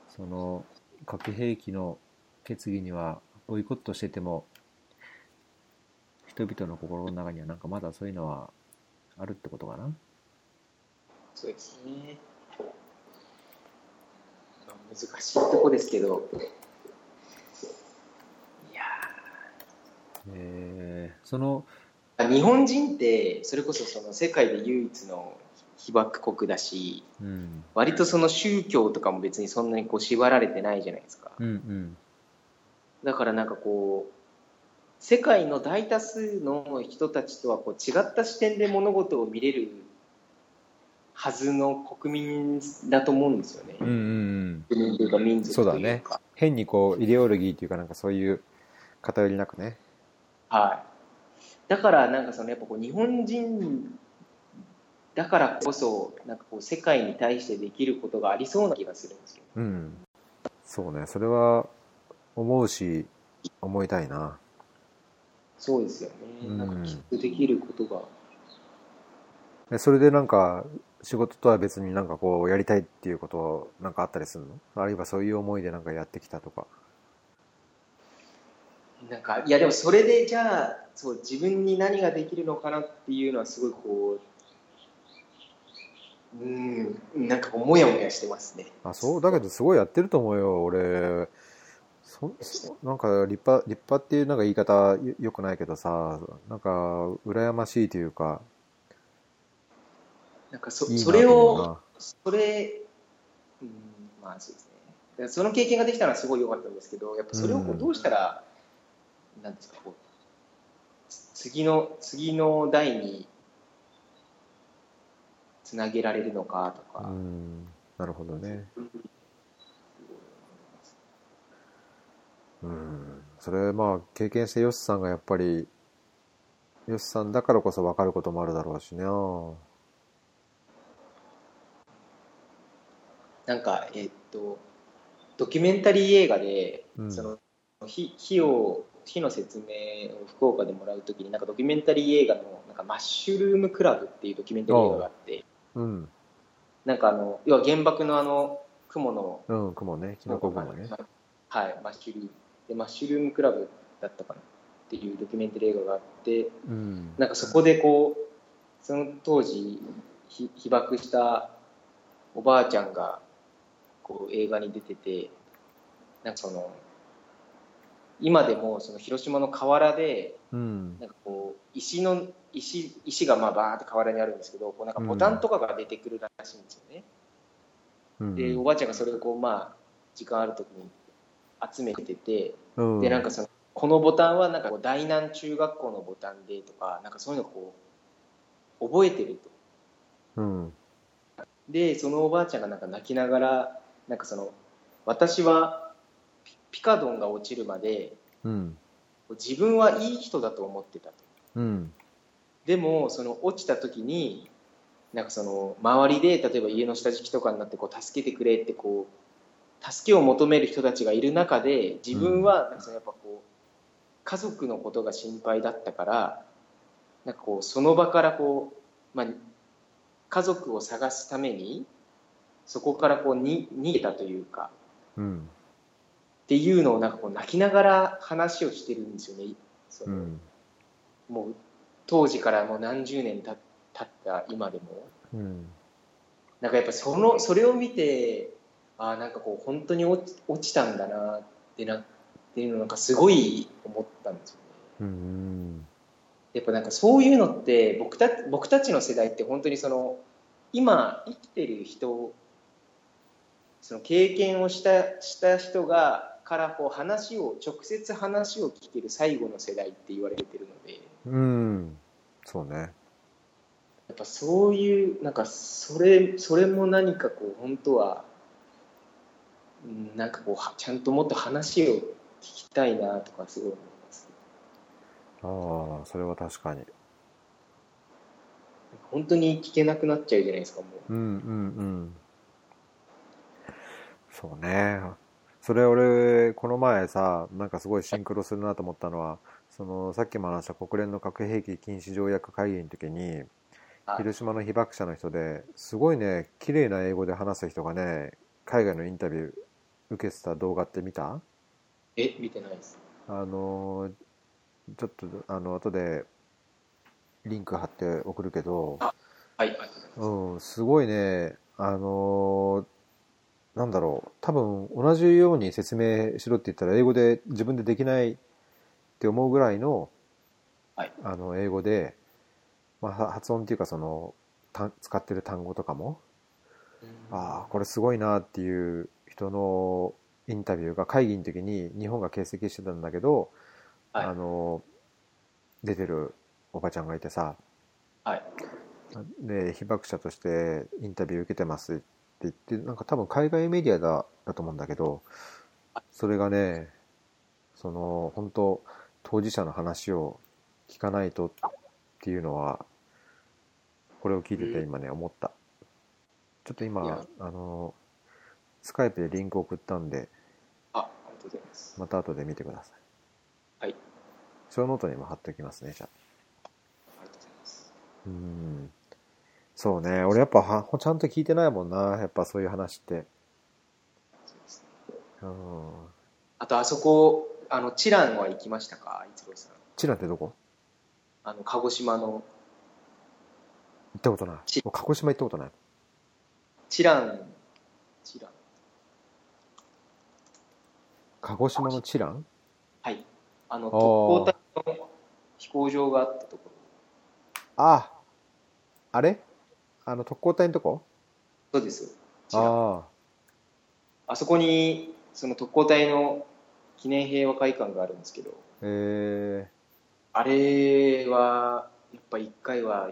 Speaker 1: その核兵器の決議にはボイコットしてても人々の心の中にはなんかまだそういうのはあるってことかな？
Speaker 2: そうですね。まあ難しいとこですけどいや
Speaker 1: えー、その
Speaker 2: ー日本人ってそれこそその世界で唯一の被爆国だし
Speaker 1: うん。
Speaker 2: 割とその宗教とかも別にそんなにこう縛られてないじゃないですか。
Speaker 1: うんうん。
Speaker 2: だからなんかこう世界の大多数の人たちとはこう違った視点で物事を見れるはずの国民だと思うんですよね。
Speaker 1: うんうんうん。
Speaker 2: 国民というか民族というか。
Speaker 1: そうだね。変にこうイデオロギーっていうかなんかそういう偏りなくね
Speaker 2: はい。だからなんかそのやっぱこう日本人だからこそなんかこう世界に対してできることがありそうな気がするんですよ。
Speaker 1: うんそうねそれは思うし思いたいな
Speaker 2: そうですよね。
Speaker 1: うん
Speaker 2: なんかきっとできることが。
Speaker 1: えそれでなんか仕事とは別になんかこうやりたいっていうことなんかあったりするのあるいはそういう思いでなんかやってきたとか
Speaker 2: なんかいやでもそれでじゃあそう自分に何ができるのかなっていうのはすごいこううんなんかこうモヤモヤしてますね。
Speaker 1: あそうだけどすごいやってると思うよ俺。そそなんか立派立派っていうなんか言い方よよくないけどさなんか羨ましいというか。
Speaker 2: なんかそそれをそれうんまあそうですね。その経験ができたのはすごい良かったんですけどやっぱそれをこ
Speaker 1: う
Speaker 2: うん。どうしたら、なんですかこう次の次の代につなげられるのかとか、
Speaker 1: うん。なるほどね。うん。それまあ経験してヨシさんがやっぱりヨシさんだからこそ分かることもあるだろうしね
Speaker 2: なんか、えっと、ドキュメンタリー映画で、
Speaker 1: うん。
Speaker 2: その火火を火の説明を福岡でもらうときに、なんかドキュメンタリー映画のなんかマッシュルームクラブっていうドキュメンタリー映画があって、
Speaker 1: うん。
Speaker 2: なんかあの、要は原爆のあの、雲の、
Speaker 1: うん雲ね。キノコ雲ね。
Speaker 2: はい、マッシュルーム。でマッシュルームクラブだったかなっていうドキュメンタリー映画があって
Speaker 1: うん。
Speaker 2: なんかそこでこうその当時ひ被爆したおばあちゃんがこう映画に出ててなんかその今でもその広島の河原で
Speaker 1: うん。
Speaker 2: なんかこう石の石石がまあバーって河原にあるんですけどこうなんかボタンとかが出てくるらしいんですよね。
Speaker 1: うん。
Speaker 2: でおばあちゃんがそれをこうまあ時間ある時に集めてて
Speaker 1: うん。
Speaker 2: でなんかそのこのボタンはなんかこう大南中学校のボタンでとかなんかそういうのをこう覚えてると。
Speaker 1: うん。
Speaker 2: でそのおばあちゃんがなんか泣きながらなんかその私はピピカドンが落ちるまで
Speaker 1: うん。
Speaker 2: 自分はいい人だと思ってたと。
Speaker 1: うん。
Speaker 2: でもその落ちた時になんかその周りで例えば家の下敷きとかになってこう助けてくれってこう助けを求める人たちがいる中で自分はなんかそのやっぱこう家族のことが心配だったからなんかこうその場からこう、まあ、家族を探すためにそこからこうに逃げたというか。
Speaker 1: うん
Speaker 2: っていうのをなんかこう泣きながら話をしてるんですよね。その
Speaker 1: うん
Speaker 2: もう当時からもう何十年た経った今でも
Speaker 1: うん
Speaker 2: なんかやっぱそのそれを見てああなんかこう本当に落ち落ちたんだなってなっていうのなんかすごい思ったんですよね。
Speaker 1: うん
Speaker 2: やっぱなんかそういうのって僕た僕たちの世代って本当にその今生きてる人その経験をしたした人がからこう話を直接話を聞ける最後の世代って言われてるので。
Speaker 1: うん。そうね。
Speaker 2: やっぱそういうなんかそれそれも何かこう本当はうんなんかこうはちゃんともっと話を聞きたいなとかすごい思います。
Speaker 1: ああそれは確かに。
Speaker 2: 本当に聞けなくなっちゃうじゃないですかもう。
Speaker 1: うんうんうん。そうねそれ俺この前さなんかすごいシンクロするなと思ったのはそのさっきも話した国連の核兵器禁止条約会議の時に
Speaker 2: あ
Speaker 1: 広島の被爆者の人ですごいね綺麗な英語で話す人がね海外のインタビュー受けてた動画って見た？
Speaker 2: え見てないです。
Speaker 1: あのちょっとあの後でリンク貼って送るけど
Speaker 2: はいありがとうございます。
Speaker 1: うん、すごいね、あのーなんだろう、多分同じように説明しろって言ったら英語で自分でできないって思うぐらいの、
Speaker 2: はい。
Speaker 1: あの英語で、まあ、は発音っていうかそのた使ってる単語とかも、ああ、これすごいなっていう人のインタビューが会議の時に日本が欠席してたんだけど、
Speaker 2: はい。
Speaker 1: あの出てるおばちゃんがいてさ、
Speaker 2: はい。
Speaker 1: で被爆者としてインタビュー受けてます。って言ってなんか多分海外メディアだだと思うんだけどそれがねその本当当事者の話を聞かないとっていうのはこれを聞いてて今ね思った。ちょっと今あのスカイプでリンク送ったんで
Speaker 2: あありがとうございます。
Speaker 1: また後で見てください。
Speaker 2: はい。
Speaker 1: ショーノートにも貼っておきますねじゃあ。
Speaker 2: ありがとうございます。
Speaker 1: うんそうね。俺やっぱはちゃんと聞いてないもんな。やっぱそういう話って。
Speaker 2: そう
Speaker 1: ん。
Speaker 2: あとあそこあのチランは行きましたか？一郎さん。
Speaker 1: チラってどこ？
Speaker 2: あの鹿児島の。
Speaker 1: 行ったことない。
Speaker 2: ち
Speaker 1: 鹿児島行ったことない。
Speaker 2: チラン。チラン。
Speaker 1: 鹿児島のチラン？
Speaker 2: はい。あの
Speaker 1: ー。
Speaker 2: 特攻隊の飛行場があったところ。
Speaker 1: ああれ？あの特攻隊のとこ？
Speaker 2: そうです。
Speaker 1: あ
Speaker 2: あ。そこにその特攻隊の記念平和会館があるんですけど。
Speaker 1: あえ。
Speaker 2: あれはやっぱ一回は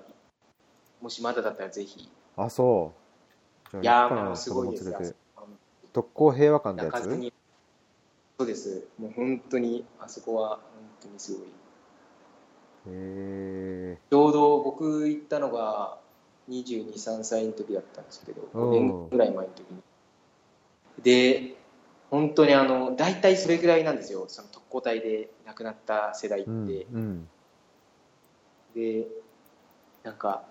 Speaker 2: もしまだだったらぜひ。
Speaker 1: ー、あそう。
Speaker 2: いやーもうすごいですよ。
Speaker 1: 特攻平和館ってやつ
Speaker 2: そうです。もう本当にあそこは本当にすごい。
Speaker 1: え。
Speaker 2: ちょうど僕行ったのが22、3歳の時だったんですけど、
Speaker 1: うん
Speaker 2: 5年ぐらい前の時に。で、本当にあの、大体それぐらいなんですよ、その特攻隊で亡くなった世代って。
Speaker 1: ー、うんうん
Speaker 2: で、なんか、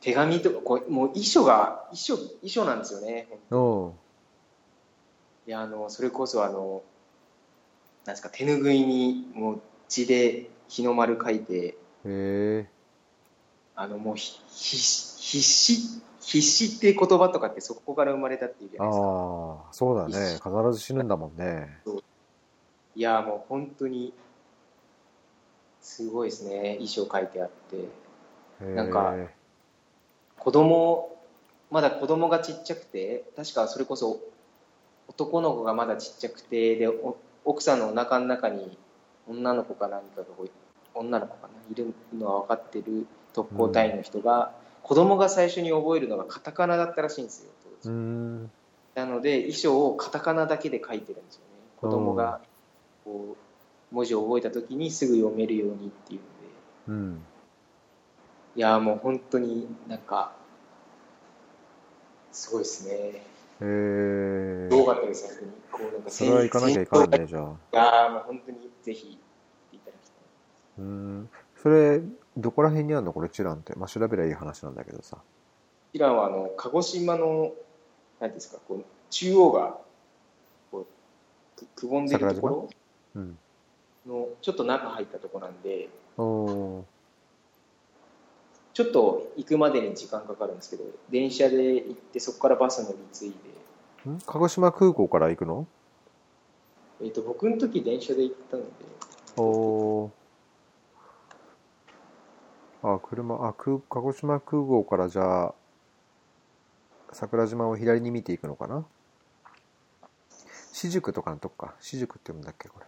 Speaker 2: 手紙とか、こうもう遺書が、遺書、遺書なんですよね。で、あの、それこそあの、なんですか手ぬぐいにもう血で日の丸書いて
Speaker 1: へえ
Speaker 2: あのもうひ必死必死必死っていう言葉とかってそこから生まれたっていうじゃないですか。
Speaker 1: ああそうだね。必ず死ぬんだもんね。
Speaker 2: いやもう本当にすごいですね。衣装書いてあって。なんか子供まだ子供がちっちゃくて確かそれこそ男の子がまだちっちゃくてでお奥さんのお腹の中に女の子か何かが女の子かないるのは分かってる特攻隊員の人が、子供が最初に覚えるのがカタカナだったらしいんですよ当時。
Speaker 1: うーん
Speaker 2: なので衣装をカタカナだけで書いてるんですよね。子供がこう文字を覚えた時にすぐ読めるようにっていうので。
Speaker 1: うん。
Speaker 2: いやーもう本当になんかすごいですね。
Speaker 1: へえ
Speaker 2: すごかったです本当に。こうなんか
Speaker 1: それは行かなきゃいかんねじゃあ。
Speaker 2: いやーもう本当にぜひ行っていただきたい。う
Speaker 1: ーん。それどこら辺にあるの？これチランって。まあ調べりゃいい話なんだけどさ。
Speaker 2: イランはあの鹿児島の何ですかこう中央がこうくくぼんでるところ？
Speaker 1: うん。
Speaker 2: のちょっと中入ったところなんで
Speaker 1: おー。
Speaker 2: ちょっと行くまでに時間かかるんですけど電車で行ってそこからバス乗り継いで、
Speaker 1: ん？鹿児島空港から行くの？
Speaker 2: えー、と僕の時電車で行ったので。
Speaker 1: おーあ車あ空鹿児島空港からじゃあ桜島を左に見ていくのかな？私塾とかのとこか。私塾って読むんだっけこれ。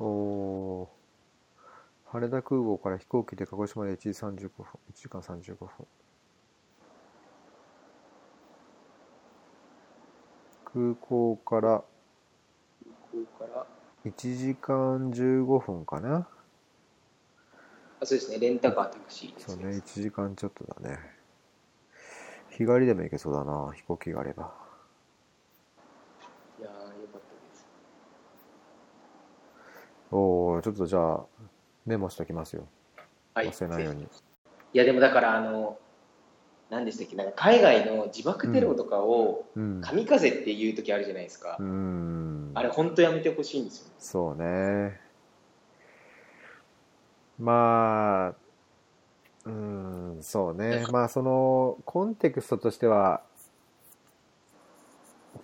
Speaker 1: おー。羽田空港から飛行機で鹿児島で1時35分1時間35分。空港から
Speaker 2: ここから
Speaker 1: 1時間15分かな。
Speaker 2: あそうですね。レンタカータクシーです
Speaker 1: そうね。1時間ちょっとだね。日帰りでも行けそうだな。飛行機があれば。
Speaker 2: いやーよかったです。
Speaker 1: おおちょっとじゃあメモしときますよ。
Speaker 2: はい。
Speaker 1: 忘れないように。
Speaker 2: いやでもだからあの何でしたっけ？なんか海外の自爆テロとかを
Speaker 1: うん。
Speaker 2: 神風っていう時あるじゃないですか、
Speaker 1: うーん。
Speaker 2: あれ本当やめてほしいんですよ。
Speaker 1: そうね。まあうーんそうね。まあそのコンテクストとしては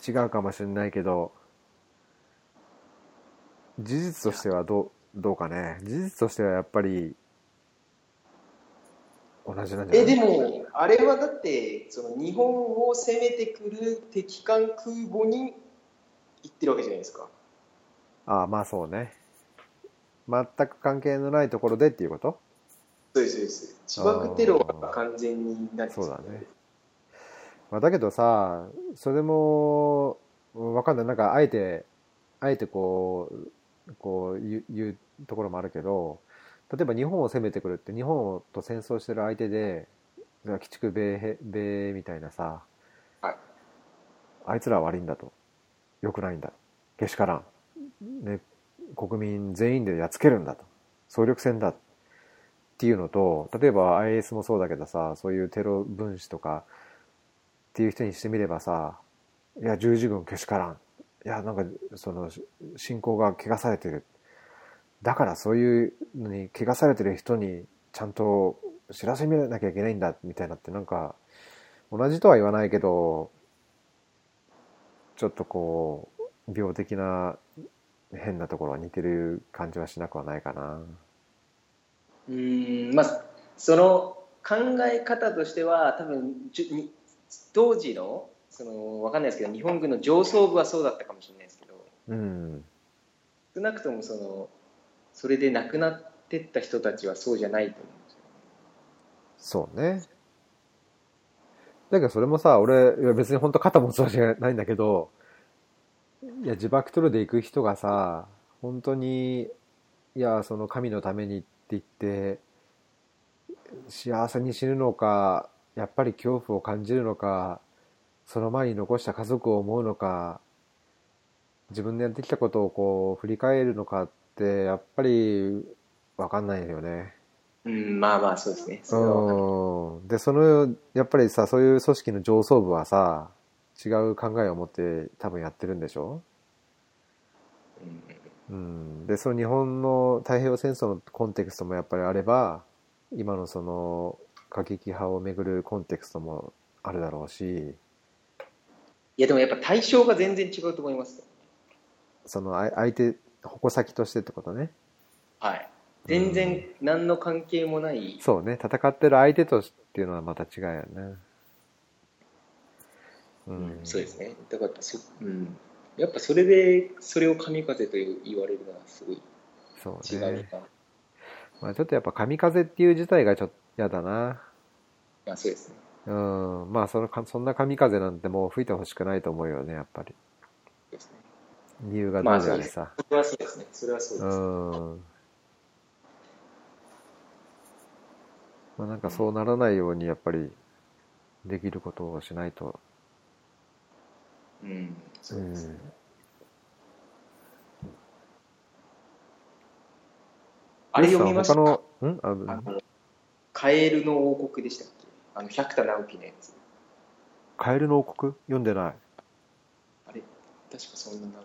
Speaker 1: 違うかもしれないけど事実としてはどうどうかね。事実としてはやっぱり同じなんじゃない？
Speaker 2: えでもあれはだってその日本を攻めてくる敵艦空母に行ってるわけじゃないですか。
Speaker 1: ああまあそうね。全く関係のないところでっていうこと？
Speaker 2: そうですそうです。自爆テロは完全に何です。か
Speaker 1: そうだね。まあ、だけどさそれもわかんない。なんかあえてあえてこうこう言う言うところもあるけど例えば日本を攻めてくるって日本と戦争してる相手で鬼畜米兵米みたいなさ、
Speaker 2: はい。
Speaker 1: あいつらは悪いんだと。良くないんだけしからん、ね、国民全員でやっつけるんだと。総力戦だ。っていうのと例えば IS もそうだけどさそういうテロ分子とかっていう人にしてみればさいや十字軍けしからん。いやなんかその信仰が汚されてるだからそういうのに汚されてる人にちゃんと知らせなきゃいけないんだみたいなってなんか同じとは言わないけどちょっとこう病的な変なところは似てる感じはしなくはないかな。
Speaker 2: うーんまあその考え方としては多分じゅに当時のそのわかんないですけど日本軍の上層部はそうだったかもしれないですけど
Speaker 1: うん。
Speaker 2: 少なくともそのそれで亡くなってった人たちはそうじゃないと思うんですよ
Speaker 1: そうね。だけどそれもさ、俺、いや別に本当肩持つわけじゃないんだけど、いや、自爆テロで行く人がさ、本当に、いや、その神のためにって言って、幸せに死ぬのか、やっぱり恐怖を感じるのか、その前に残した家族を思うのか、自分でやってきたことをこう振り返るのかっ、やっぱりわかんないよね。
Speaker 2: うんまあまあそうですね。
Speaker 1: うん。でそのやっぱりさそういう組織の上層部はさ違う考えを持って多分やってるんでしょ？
Speaker 2: うん。
Speaker 1: うん、でその日本の太平洋戦争のコンテクストもやっぱりあれば今のその過激派をめぐるコンテクストもあるだろうし。
Speaker 2: いやでもやっぱ対象が全然違うと思いますよ。
Speaker 1: そのあ相手矛先としてってことね。
Speaker 2: はい。全然何の関係もない、
Speaker 1: そうね。戦ってる相手とっていうのはまた違うよね。うん、
Speaker 2: そうですね。だからそ,、うん、やっぱそれでそれを神風と言われるのはすごい
Speaker 1: そうね、まあ、ちょっとやっぱ神風っていう自体がちょっと嫌だな。
Speaker 2: あそうですね。
Speaker 1: うん。まあそのかそんな神風なんてもう吹いてほしくないと思うよねやっぱり。
Speaker 2: ですね
Speaker 1: 理由がどうで。あれさ、
Speaker 2: それはそうですね。それはそうです、
Speaker 1: うん。まあなんかそうならないようにやっぱりできることをしないと。
Speaker 2: うん。そうですね、あれ読みました？
Speaker 1: 他のん？あ
Speaker 2: あのカエルの王国でしたっけ？あの百田直樹のやつ。
Speaker 1: カエルの王国？読んでない
Speaker 2: 確かそんな名前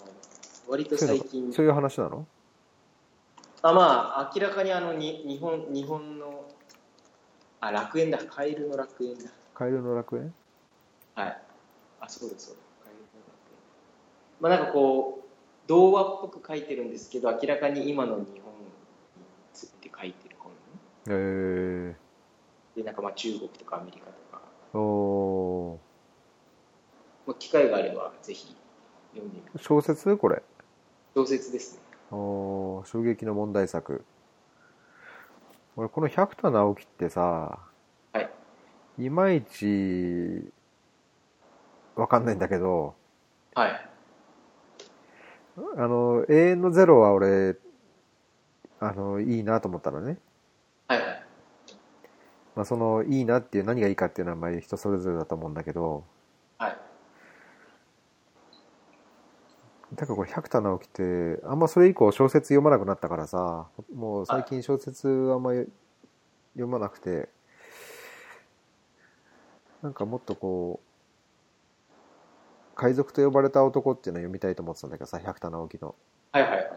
Speaker 2: 割と最近。
Speaker 1: そういう話なの？
Speaker 2: あまあ明らかにあのに日本日本のあ楽園だ。カエルの楽園だ。
Speaker 1: カエルの楽園？
Speaker 2: はい。あそうだそうだ。カエルの楽園。まあなんかこう童話っぽく書いてるんですけど明らかに今の日本について書いてる本。
Speaker 1: え
Speaker 2: でなんかまあ中国とかアメリカとか、
Speaker 1: ー、お
Speaker 2: まあ、機会があればぜひ読んでみて
Speaker 1: ー小説これ。
Speaker 2: 小説ですね。
Speaker 1: おー衝撃の問題作。俺この百田直樹ってさ
Speaker 2: はい。
Speaker 1: いまいちわかんないんだけど
Speaker 2: はい。
Speaker 1: あの永遠のゼロは俺あのいいなと思ったのね。
Speaker 2: はいはい。
Speaker 1: まあそのいいなっていう何がいいかっていうのはまあ人それぞれだと思うんだけど
Speaker 2: はい
Speaker 1: だからこれ百田直樹ってあんまそれ以降小説読まなくなったからさもう最近小説あんまり読まなくて。なんかもっとこう海賊と呼ばれた男っていうのを読みたいと思ってたんだけどさ百田直樹の。
Speaker 2: はいはいはい。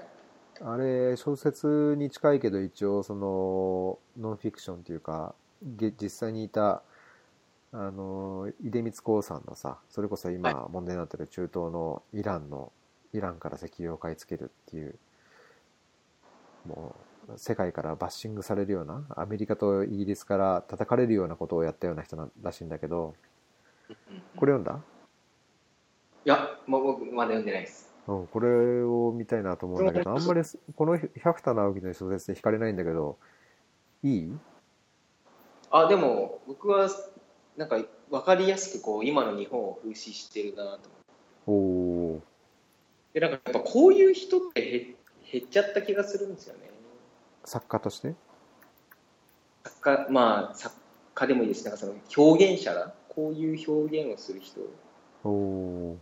Speaker 1: あれ小説に近いけど一応そのノンフィクションっていうかげ実際にいたあの出光興産のさそれこそ今問題になってる中東のイランのイランから石油を買い付けるっていうもう世界からバッシングされるようなアメリカとイギリスから叩かれるようなことをやったような人ならしいんだけどこれ読んだ、
Speaker 2: いやもう僕まだ読んでないです。
Speaker 1: うん、これを見たいなと思うんだけどあんまりこの百田直樹の小説で惹かれないんだけどいい？
Speaker 2: あでも僕はなんか分かりやすくこう今の日本を風刺してるなと思って。
Speaker 1: おお
Speaker 2: でなんかやっぱこういう人って減減っちゃった気がするんですよね。
Speaker 1: 作家として？
Speaker 2: 作家まあ作家でもいいです。なんかその表現者がこういう表現をする人。
Speaker 1: おお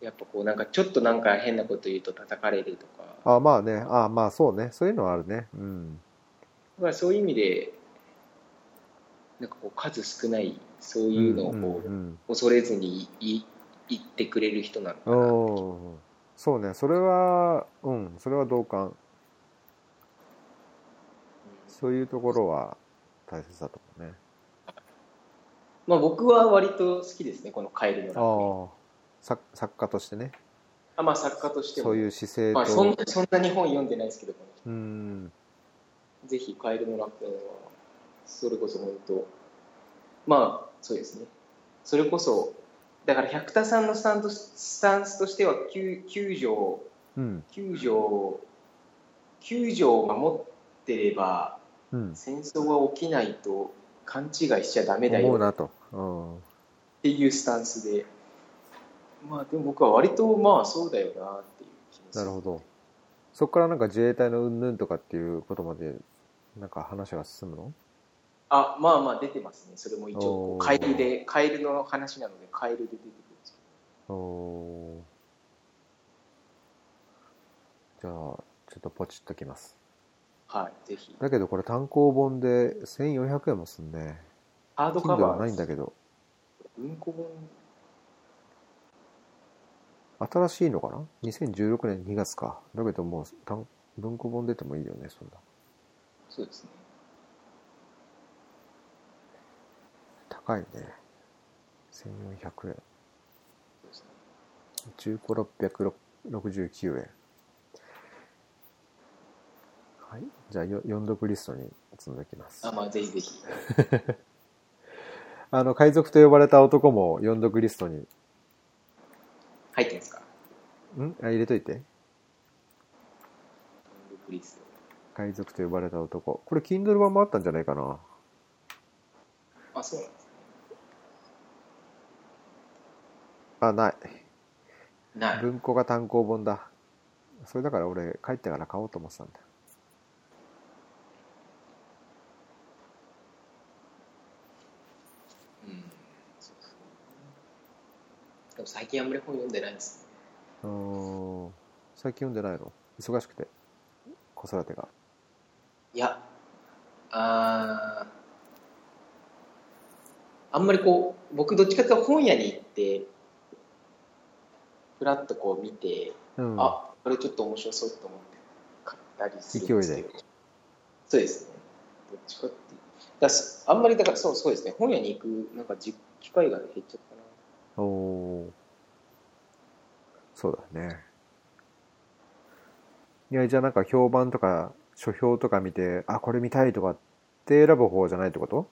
Speaker 2: やっぱこうなんかちょっとなんか変なこと言うと叩かれるとか。
Speaker 1: あまあね。あまあそうね。そういうのはあるね。うん。
Speaker 2: だからそういう意味でなんかこう数少ないそういうのをこう、
Speaker 1: うん
Speaker 2: 恐れずにい言ってくれる人なのか
Speaker 1: うん
Speaker 2: な
Speaker 1: そうね。それはうん。それは同感。そういうところは大切だと思うね。
Speaker 2: まあ僕は割と好きですねこの「カエルの
Speaker 1: 作家としてね。
Speaker 2: あまあ作家としても。
Speaker 1: そういう姿勢と、
Speaker 2: まあ、そんなそんな日本読んでないですけど
Speaker 1: うん。
Speaker 2: ぜひ「カエルの楽園」はそれこそ本当。まあそうですね。それこそだから百田さんのスタンドスタンスとしては救救助を
Speaker 1: うん。
Speaker 2: 救助を守ってれば
Speaker 1: うん。
Speaker 2: 戦争は起きないと勘違いしちゃダメだよ。っていうスタンスで。まあでも僕は割とまあそうだよなっていう気もす
Speaker 1: なるほど。そこからなんか自衛隊の云々とかっていうことまでなんか話が進むの？
Speaker 2: あまあまあ出てますね。それも一応カエルでカエルの話なのでカエルで出てくるんですけ
Speaker 1: おー。じゃあちょっとポチっときます。
Speaker 2: どはいぜひ。
Speaker 1: だけどこれ単行本で1400円もすんね。
Speaker 2: ハードカバー
Speaker 1: はないんだけど。
Speaker 2: 文庫本。
Speaker 1: 新しいのかな ?2016 年2月か。だけどもう単文庫本出てもいいよね、そんな。
Speaker 2: そうですね。
Speaker 1: 高いね。1400円。中古669円。はい。じゃあ、よ4読リストに積んでおきます
Speaker 2: あ、。まあ、ぜひぜひ。
Speaker 1: あの、海賊と呼ばれた男も4読リストに、
Speaker 2: 入ってんですか？
Speaker 1: ん？あ、入れといて。海賊と呼ばれた男。これ、Kindle 版もあったんじゃないかな。
Speaker 2: あ、そうなんです
Speaker 1: あ、ない。
Speaker 2: ね。ない。
Speaker 1: 文庫が単行本だ。それだから俺、帰ってから買おうと思ってたんだ。
Speaker 2: うん。そうそうでも最近あんまり本読んでないですね。
Speaker 1: うーん。最近読んでないの？忙しくて？子育てが。
Speaker 2: いや、あーあんまりこう、僕どっちかというと本屋に行って、ふらっとこう見て、
Speaker 1: うん。
Speaker 2: あ、これちょっと面白そうと思って買ったりするんですけど。そうですね。どっちかっていうだすあんまりだからそうそうですね。本屋に行くなんかじ機会が減っちゃったな。
Speaker 1: おーそうだね。いや、じゃあなんか評判とか、書評とか見て、あ、これ見たいとかって選ぶ方じゃないってこと？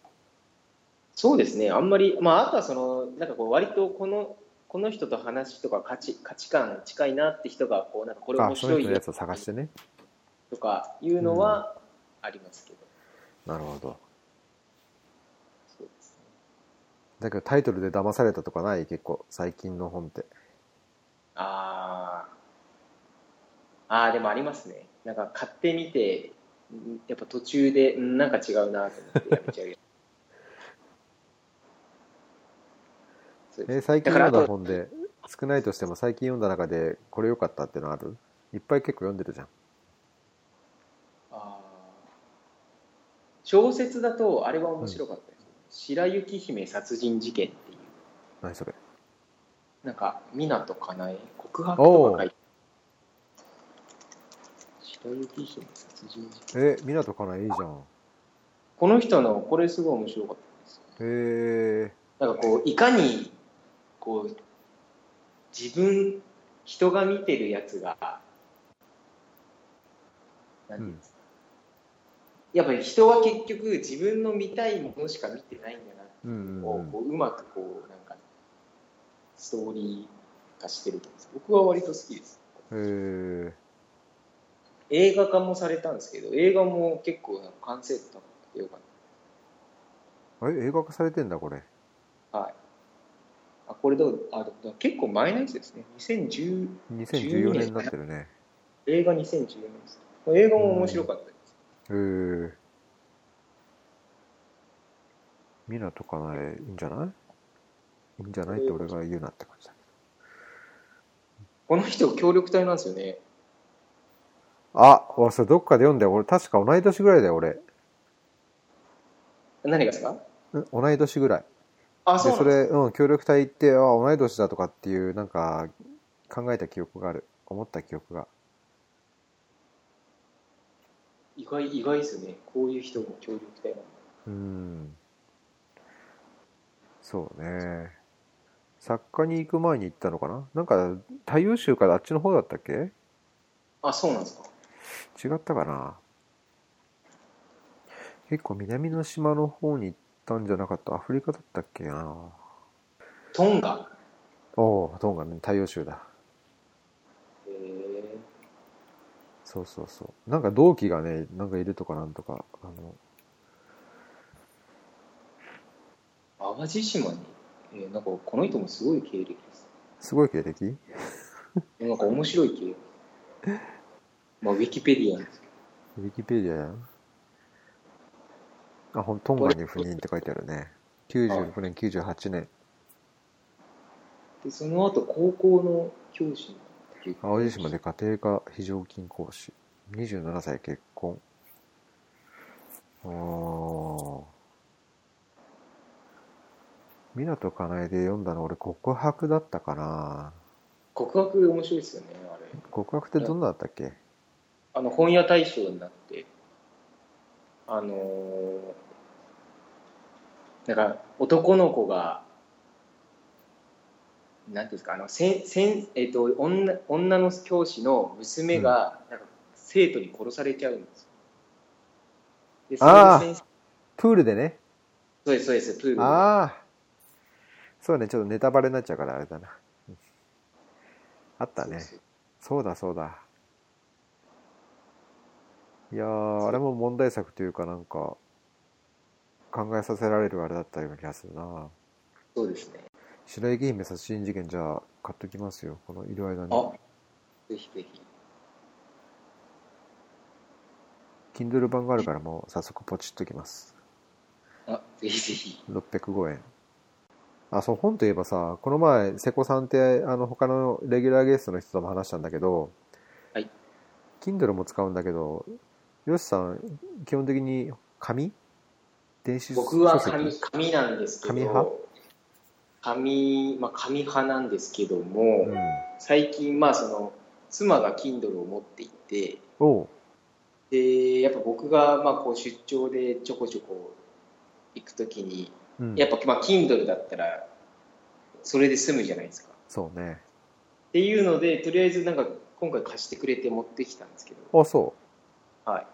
Speaker 2: そうですね。あんまり、まあ、あとはその、なんかこう、割とこの、この人と話とか価値価値観近いなって人が、こう、なんかこれ
Speaker 1: あ、
Speaker 2: 面白い
Speaker 1: やつを探してね。
Speaker 2: とかいうのはありますけど。
Speaker 1: なるほど。
Speaker 2: そうですね。
Speaker 1: だけどタイトルで騙されたとかない？結構、最近の本って。
Speaker 2: ああ。ああ、でもありますね。なんか買ってみて、んやっぱ途中で、んなんか違うなと思ってやめちゃうやつ。そうです
Speaker 1: え、最近読ん
Speaker 2: だ
Speaker 1: 本で、少ないとしても最近読んだ中で、これ良かったってのある？いっぱい結構読んでるじゃん。
Speaker 2: あー。小説だとあれは面白かったです、白雪姫殺人事件っていう。
Speaker 1: 何それ？
Speaker 2: なんか湊かなえ告白とか書いて。白雪姫殺人事件。
Speaker 1: え、港かなえいいじゃん。
Speaker 2: この人のこれすごい面白かったです
Speaker 1: へえ
Speaker 2: なんかこういかにこう自分人が見てるやつがなんていうん。ですか、やっぱり人は結局自分の見たいものしか見てないんだなって
Speaker 1: ー。うんうんうん。
Speaker 2: をこううまくこうなんかストーリー化してると思うんです。僕は割と好きです。
Speaker 1: へえ
Speaker 2: 映画化もされたんですけど映画も結構完成度高くてよかっ
Speaker 1: あれ？映画化されてんだ、これ。
Speaker 2: たはいあこれどう？あだ結構前のやつですね2010
Speaker 1: 2014年になってるね。
Speaker 2: 映画2014年です映画も面白かったです、
Speaker 1: へえ港かなえいいんじゃない？いいんじゃないって俺が言うなって感じだけ
Speaker 2: この人協力隊なんですよね
Speaker 1: ど。あ、俺それどっかで読んだよ。俺確か同い年ぐらいだよ、俺。
Speaker 2: 何がですか？
Speaker 1: うん同い年ぐらい。
Speaker 2: あそうなんです
Speaker 1: れ、うん、協力隊行って、あ、同い年だとかっていう、なんか、考えた記憶がある。思った記憶が。
Speaker 2: 意外意外ですよねこういう人も協力隊なんだ
Speaker 1: うん。そうね。作家に行く前に行ったのかな？なんか、太陽州からあっちの方だったっけ？
Speaker 2: あそうなんですか
Speaker 1: 違ったかな？結構南の島の方に行ったんじゃなかった？アフリカだったっけな？
Speaker 2: トンガ？
Speaker 1: おおトンガね。太陽州だ。
Speaker 2: へえ
Speaker 1: そうそうそう。なんか同期がねなんかいるとかなんとかあの
Speaker 2: 淡路島に、えーなんかこの人もすごい経歴です。
Speaker 1: すごい経歴？
Speaker 2: なんか面白い経歴。まあウィキペディア
Speaker 1: ウィキペディアやんあほんトンガに赴任って書いてあるね。96年98年。
Speaker 2: どでその後高校の教師に
Speaker 1: 淡路島で家庭科非常勤講師。27歳結婚。ああ港かなえで読んだの俺告白だったかな。
Speaker 2: 告白面白いですよね、あれ。
Speaker 1: 極悪ってどんなだったっけ？
Speaker 2: あの、本屋大賞になって、あのーなんか、男の子が、なんていうんですか、あの、せんせんえっ、と女、女の教師の娘が、なんか、生徒に殺されちゃうんですよ。で、
Speaker 1: あプールでね。
Speaker 2: そうです、そうです、プールで。
Speaker 1: ああ。そうね、ちょっとネタバレになっちゃうからあれだな。うんあったね。
Speaker 2: そう
Speaker 1: だそうだ。いやー、あれも問題作というかなんか、考えさせられるあれだったような気がするな。
Speaker 2: そうですね。
Speaker 1: 白雪姫殺人事件じゃあ買っときますよ。このいる間に。
Speaker 2: あ、ぜひぜひ。
Speaker 1: Kindle 版があるからもう早速ポチっときます。
Speaker 2: あ、ぜひぜひ。
Speaker 1: 605円。あ、そう、本といえばさ、この前、瀬古さんって、あの、他のレギュラーゲストの人とも話したんだけど、
Speaker 2: はい。
Speaker 1: Kindle も使うんだけど、よしさん、基本的に紙？電子
Speaker 2: 僕は紙紙なんですけど、
Speaker 1: 紙派？
Speaker 2: 紙、まあ、紙派なんですけども、
Speaker 1: うん。
Speaker 2: 最近、まあ、その、妻が Kindle を持っていて。で、やっぱ僕が、まあ、こう、出張でちょこちょこ行くときに、
Speaker 1: うん。
Speaker 2: やっぱ、まあ、Kindle だったら、それで済むじゃないですか。
Speaker 1: そうね。
Speaker 2: っていうので、とりあえずなんか、今回貸してくれて持ってきたんですけど、
Speaker 1: あ、そ
Speaker 2: はい。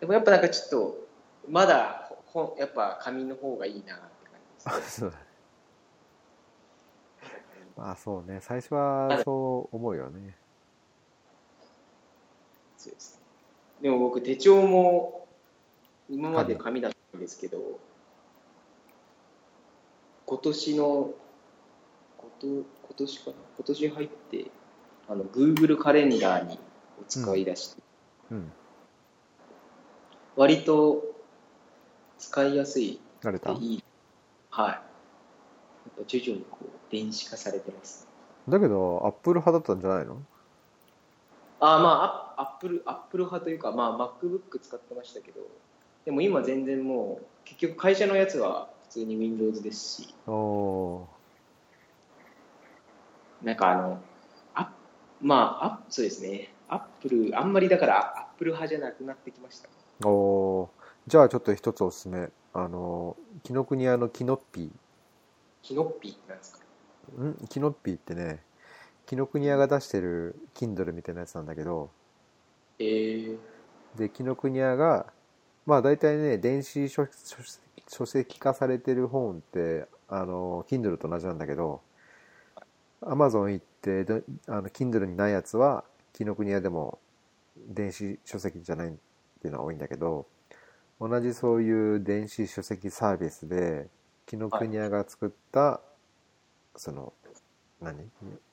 Speaker 2: でもやっぱなんかちょっと、まだ、ほやっぱ紙の方がいいなって感
Speaker 1: う。
Speaker 2: じです
Speaker 1: そうだね。まあそうね。最初はそう思うよね。
Speaker 2: そうですね。でも僕、手帳も今まで紙だったんですけど、今年の、こと今年かな？今年入って、あの、Google カレンダーにを使い出して、
Speaker 1: うん。
Speaker 2: 割と使いやすい
Speaker 1: 慣れた？
Speaker 2: いい。はい。やっぱ徐々にこう、電子化されてます。
Speaker 1: だけど、アップル派だったんじゃないの？
Speaker 2: あーまあ、アップル、アップル派というか、まあ、MacBook 使ってましたけど、でも今全然もう、結局会社のやつは普通に Windows ですし、
Speaker 1: お
Speaker 2: なんかあの、あまあ、あそうですね、アップル、あんまりだから、アップル派じゃなくなってきました。
Speaker 1: ーおーじゃあちょっと一つおすすめ。あの、紀ノ国屋のキノッピ
Speaker 2: Kinoppyってなんですか？
Speaker 1: ー。ん？キノッピーってね、紀ノ国屋が出してる Kindle みたいなやつなんだけど、
Speaker 2: えー、
Speaker 1: で、紀ノ国屋が、まあ大体ね、電子書書書籍化されてる本って、あの、Kindle と同じなんだけど、Amazon 行って、どあの、Kindle にないやつは、紀ノ国屋でも電子書籍じゃないっていうのは多いんだけど、同じそういう電子書籍サービスで、紀ノ国屋が作った、その、何？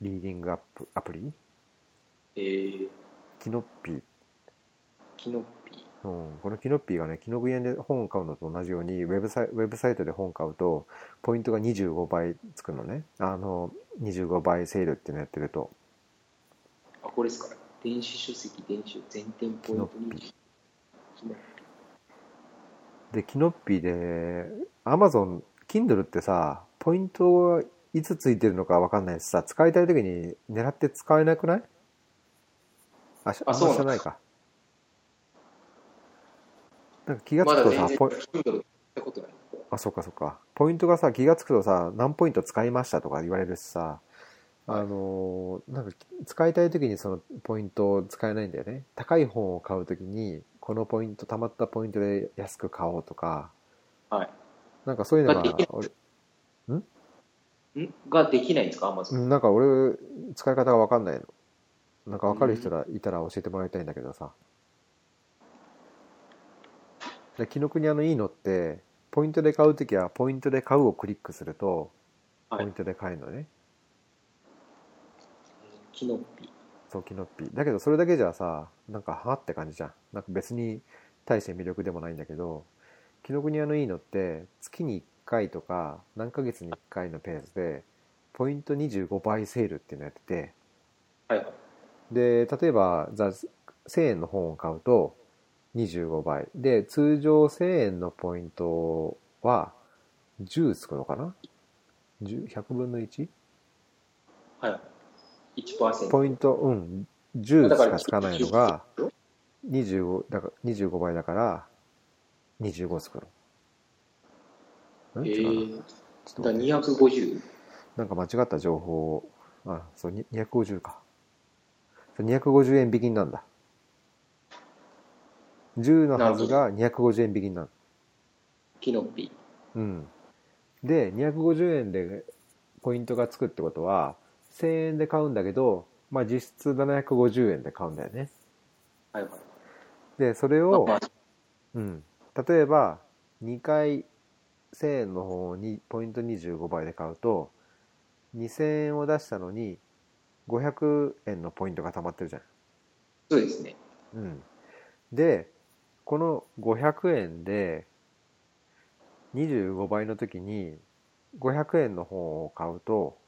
Speaker 1: リーディングアップアプリ？
Speaker 2: えー、 Kinoppy Kinoppy。
Speaker 1: うん、この Kinoppyがね、紀ノ国屋で本を買うのと同じように、ウェブサイウェブサイトで本買うと、ポイントが25倍つくのね。あの、25倍セールっていうのやってると。
Speaker 2: あ、これですか？電子書籍、電子全店ポイント
Speaker 1: キノッピ
Speaker 2: に。キノッ
Speaker 1: で、キノッピーで、Amazon、Kindle ってさ、ポイントがいつついてるのかわかんないしさ、使いたい時に狙って使えなくない？あ、しあ
Speaker 2: そうなんだ
Speaker 1: 知らないか。なんか気がつくとさ、ポイ
Speaker 2: ない。
Speaker 1: あ、そっかそっか。ポイントがさ、気がつくとさ、何ポイント使いましたとか言われるしさ、あのーなんか使いたい時にそのポイントを使えないんだよね。高い本を買う時に、このポイント、貯まったポイントで安く買おうとか、
Speaker 2: はい。
Speaker 1: なんかそういうのが俺、
Speaker 2: ん？ができないんですか、アマゾン。
Speaker 1: うんなんか俺、使い方がわかんないの。なんかわかる人がいたら教えてもらいたいんだけどさ。で、紀ノ国屋のいいのって、ポイントで買うときは、ポイントで買うをクリックすると、
Speaker 2: はい
Speaker 1: ポイントで買えるのね。
Speaker 2: キノッピ
Speaker 1: そう、キノッピー。だけど、それだけじゃさ、なんか、はって感じじゃん。なんか別に大して魅力でもないんだけど、紀ノ国屋のいいのって、月に1回とか、何ヶ月に1回のペースで、ポイント25倍セールっていうのやってて、
Speaker 2: ー。はい。
Speaker 1: で、例えば、じゃあ1000円の本を買うと、25倍。で、通常1000円のポイントは、10つくのかな ?10、100分の 1?
Speaker 2: はい。1%。
Speaker 1: ポイント、うん、10しかつかないのが、25だから25倍だから、25つくの。ん
Speaker 2: え
Speaker 1: 違うな
Speaker 2: ー、
Speaker 1: ちょっと
Speaker 2: だ
Speaker 1: 待って
Speaker 2: 250?
Speaker 1: なんか間違った情報を、あ、そう、に250か。それ250円引きになるんだ。10のはずが250円引きになる。
Speaker 2: キノピ。
Speaker 1: うん。で、250円でポイントがつくってことは、1000円で買うんだけど、まあ実質750円で買うんだよね。
Speaker 2: はいはい。
Speaker 1: で、それ
Speaker 2: ま
Speaker 1: を、
Speaker 2: あ、
Speaker 1: うん。例えば、2回1000円の方にポイント25倍で買うと、2000円を出したのに、500円のポイントが溜まってるじゃん。
Speaker 2: そうですね。
Speaker 1: うん。で、この500円で、25倍の時に、500円の方を買うと、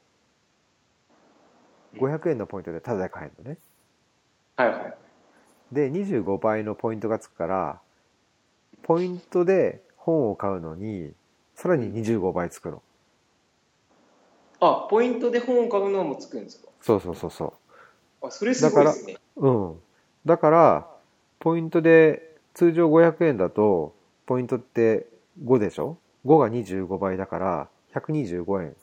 Speaker 1: 500円のポイントでタダで買えるのね。
Speaker 2: はいはい。
Speaker 1: で、25倍のポイントがつくから、ポイントで本を買うのに、さらに25倍つくの。
Speaker 2: あ、ポイントで本を買うのもつくんですか？
Speaker 1: そうそうそうそ
Speaker 2: あ、それすごいですね。
Speaker 1: う。うん。だから、ポイントで、通常500円だと、ポイントって5でしょ ?5 が25倍だから、125円。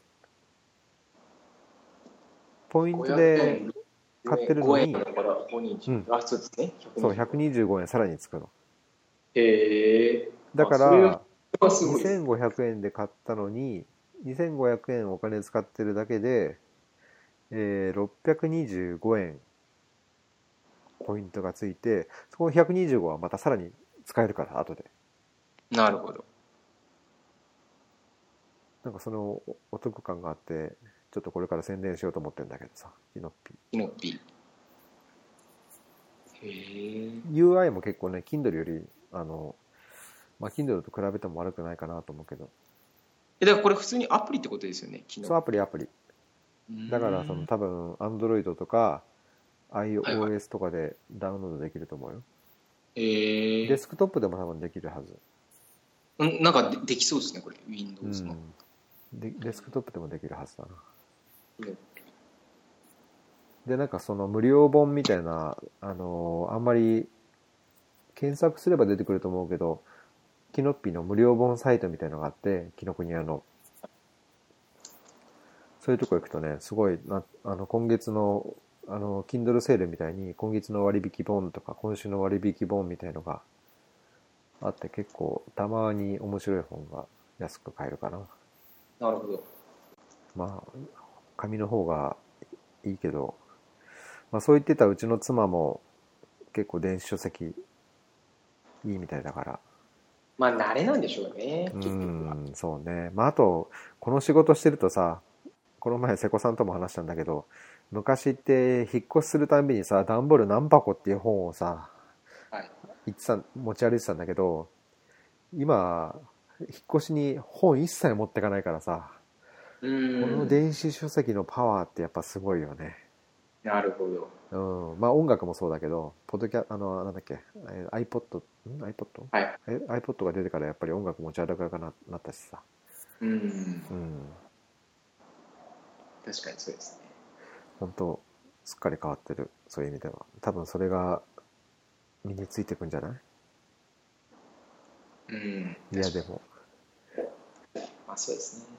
Speaker 1: ポイント
Speaker 2: 500
Speaker 1: で、
Speaker 2: 円
Speaker 1: 買ってるのに
Speaker 2: 5円だから5人、
Speaker 1: うん
Speaker 2: あ、そうですね。
Speaker 1: そう、125円さらにつくの。
Speaker 2: へえ。
Speaker 1: だから、
Speaker 2: はすごいです。
Speaker 1: 2500円で買ったのに、2500円お金使ってるだけで、えー、625円ポイントがついて、そこの125はまたさらに使えるから、後で。
Speaker 2: なるほど。
Speaker 1: なんかそのおお得感があって、ちょっとこれから宣伝しようと思ってんだけどさ、キノッピ
Speaker 2: キノピ。へえ。
Speaker 1: UI も結構ね、Kindle より、あの、まあ、Kindle と比べても悪くないかなと思うけど、
Speaker 2: え、だからこれ普通にアプリってことですよね、キノ
Speaker 1: そう、アプリアプリ。
Speaker 2: ピ。
Speaker 1: だから、その多分、Android とか、
Speaker 2: はいはい
Speaker 1: iOS とかでダウンロードできると思うよ。
Speaker 2: へえ
Speaker 1: デ。スクトップでも多分できるはず。
Speaker 2: うんなんかでできそうですね、これ、
Speaker 1: う
Speaker 2: Windows の。
Speaker 1: ん。でデスクトップでもできるはずだな。で、なんかその無料本みたいな、あのーあんまり検索すれば出てくると思うけど、キノッピの無料本サイトみたいのがあって、キノコニアの。そういうとこ行くとね、すごいな、あの、今月の、あの、Kindle セールみたいに、今月の割引本とか、今週の割引本みたいのがあって、結構、たまに面白い本が安く買えるかな。
Speaker 2: なるほど。
Speaker 1: まあ、紙の方がいいけど、まあそう言ってたうちの妻も結構電子書籍いいみたいだから。
Speaker 2: まあ、慣れなんでしょうね、
Speaker 1: う
Speaker 2: 結局は。
Speaker 1: ん、そうね。まああと、この仕事してるとさ、この前瀬古さんとも話したんだけど、昔って引っ越しするたんびにさ、段ボール何箱っていう本をさ、
Speaker 2: はい。
Speaker 1: 言ってた、持ち歩いてたんだけど、今、引っ越しに本一切持ってかないからさ、
Speaker 2: う
Speaker 1: この
Speaker 2: ん。
Speaker 1: 電子書籍のパワーってやっぱすごいよね。
Speaker 2: なるほど。
Speaker 1: うん、まあ音楽もそうだけど、ポッドキャあの、なんだっけ、えー iPod、ん？iPod?
Speaker 2: はい。
Speaker 1: え iPod が出てからやっぱり音楽持ち歩かなくななったしさ。
Speaker 2: うん。
Speaker 1: うん。
Speaker 2: 確かにそうですね。
Speaker 1: 本当すっかり変わってる。そういう意味では。多分それが身についてくんじゃない？
Speaker 2: うん。
Speaker 1: いやでも。
Speaker 2: まあそうですね。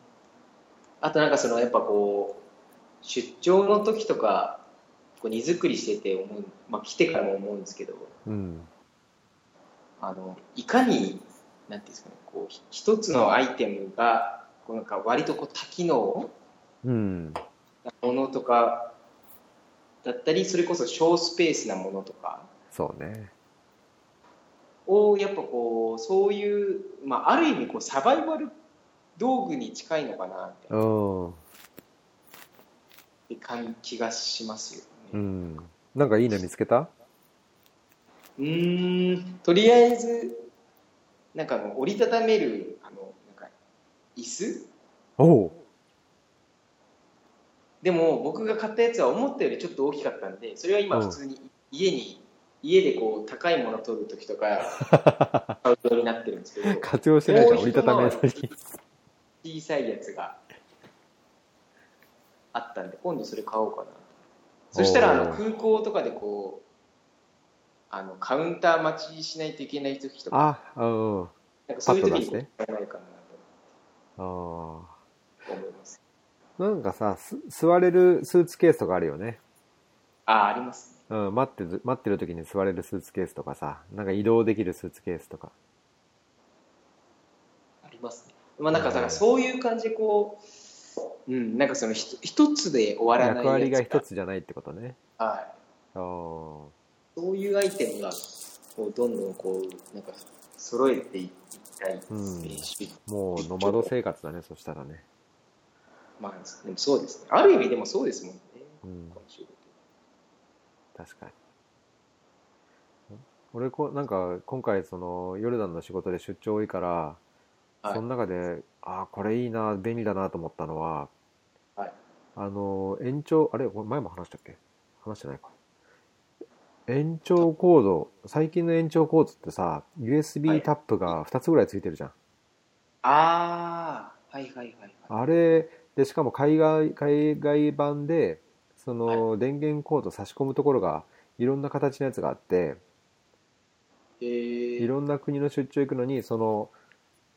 Speaker 2: あとなんかそのやっぱこう出張の時とかこう荷造りしてて思う、まあ、来てからも思うんですけど
Speaker 1: うん。
Speaker 2: あのいかになんていうんですかねこうひ一つのアイテムがこうなんか割とこう多機能
Speaker 1: うん。
Speaker 2: なものとかだったりそれこそ小スペースなものとか
Speaker 1: そうね。
Speaker 2: をやっぱこうそういう、まあ、ある意味こうサバイバル道具に近いのかなみた。って感気がしますよね。
Speaker 1: うん。なんかいいの見つけた？
Speaker 2: うーんとりあえずなんかあの折りたためるあのなんか椅子？
Speaker 1: おお
Speaker 2: でも僕が買ったやつは思ったよりちょっと大きかったんでそれは今
Speaker 1: うん
Speaker 2: 普通に家に、家でこう高いもの取る時とか 買うようになってるんですけど
Speaker 1: 活用してないじゃん、折りたためる
Speaker 2: 一回
Speaker 1: のに。
Speaker 2: 小さいやつがあったんで、今度それ買おうかな。そしたらあの空港とかでこう、あのカウンター待ちしないといけない時とか、
Speaker 1: あうんうん
Speaker 2: なんかそういう時に
Speaker 1: パッと出して
Speaker 2: 使えないかな
Speaker 1: あ
Speaker 2: と思います。
Speaker 1: あなんかさす座れるスーツケースとかあるよね
Speaker 2: ああ、ありますね。
Speaker 1: うん、待ってず待ってる時に座れるスーツケースとかさなんか移動できるスーツケースとか
Speaker 2: ありますね。まあなんかだからそういう感じでこう、うん、なんかそのひと一つで終わらない
Speaker 1: 役割が一つじゃないってことね。
Speaker 2: はい。
Speaker 1: ああ
Speaker 2: そういうアイテムがこうどんどんこうなんか揃えていきたい
Speaker 1: うん。もうノマド生活だねそしたらね。
Speaker 2: まあでもそうですね。ある意味でもそうですもんね、
Speaker 1: うん。確かに。俺こなんか今回そのヨルダンの仕事で出張多いから、
Speaker 2: はい。
Speaker 1: その中でああこれいいな便利だなと思ったのは
Speaker 2: はい。
Speaker 1: あの延長あれ前も話したっけ？話してないか。延長コード最近の延長コードってさ USB タップが2つぐらいついてるじゃん、
Speaker 2: ああはいはいはいはい。
Speaker 1: あれでしかも海外海外版でその電源コード差し込むところがいろんな形のやつがあって
Speaker 2: えー、
Speaker 1: いろんな国の出張行くのにその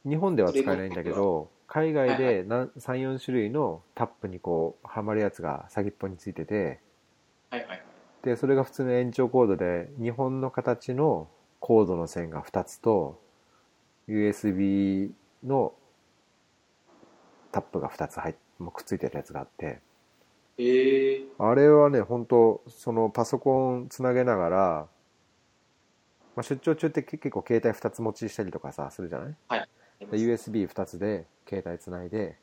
Speaker 1: 日本では使えないんだけど海外で34種類のタップにこうはまるやつが先っぽについてて
Speaker 2: はいはいはい。
Speaker 1: でそれが普通の延長コードで日本の形のコードの線が2つと USB のタップが2つ入っもうくっついてるやつがあって。
Speaker 2: えー、
Speaker 1: あれはね本当そのパソコンつなげながら、まあ、出張中って結構携帯2つ持ちしたりとかさするじゃない？で USB2 つで携帯つないで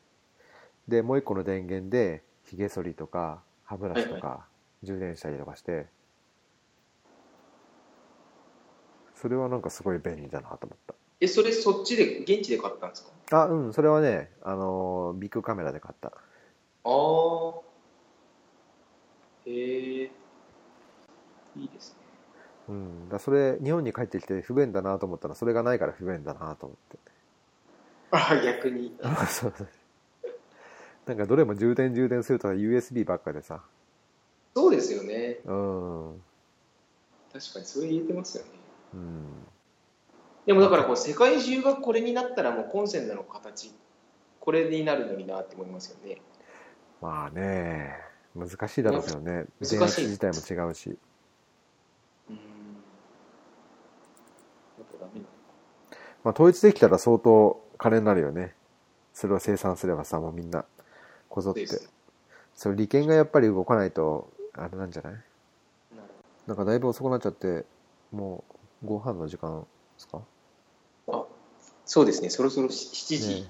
Speaker 1: でもう一個の電源でひげ剃りとか歯ブラシとか充電したりとかしてそれはなんかすごい便利だなと思っ
Speaker 2: えそれそっちで現地で買ったんですか？
Speaker 1: たあうんそれはねあのービッグカメラで買った。
Speaker 2: ああへえいいですね。
Speaker 1: うんだそれ日本に帰ってきて不便だなと思ったらそれがないから不便だなと思って
Speaker 2: あ逆に。
Speaker 1: そうそう。なんかどれも充電充電すると USB ばっかでさ。
Speaker 2: そうですよね。
Speaker 1: うん。うん
Speaker 2: 確かにそれ言えてますよね。
Speaker 1: うん。
Speaker 2: でもだからこう世界中がこれになったらもうコンセントの形これになるのになって思いますよね。
Speaker 1: まあね。難しいだろうけどね。
Speaker 2: 難しい。
Speaker 1: 自体も違うし。
Speaker 2: うん。やっぱダメなの
Speaker 1: まあ統一できたら相当金になるよね。それを生産すればさもうみんなこぞって。それ利権がやっぱり動かないとあれなんじゃない？
Speaker 2: な
Speaker 1: んかだいぶ遅くなっちゃってもうご飯の時間ですか？
Speaker 2: あそうですね。そろそろ7時、
Speaker 1: ね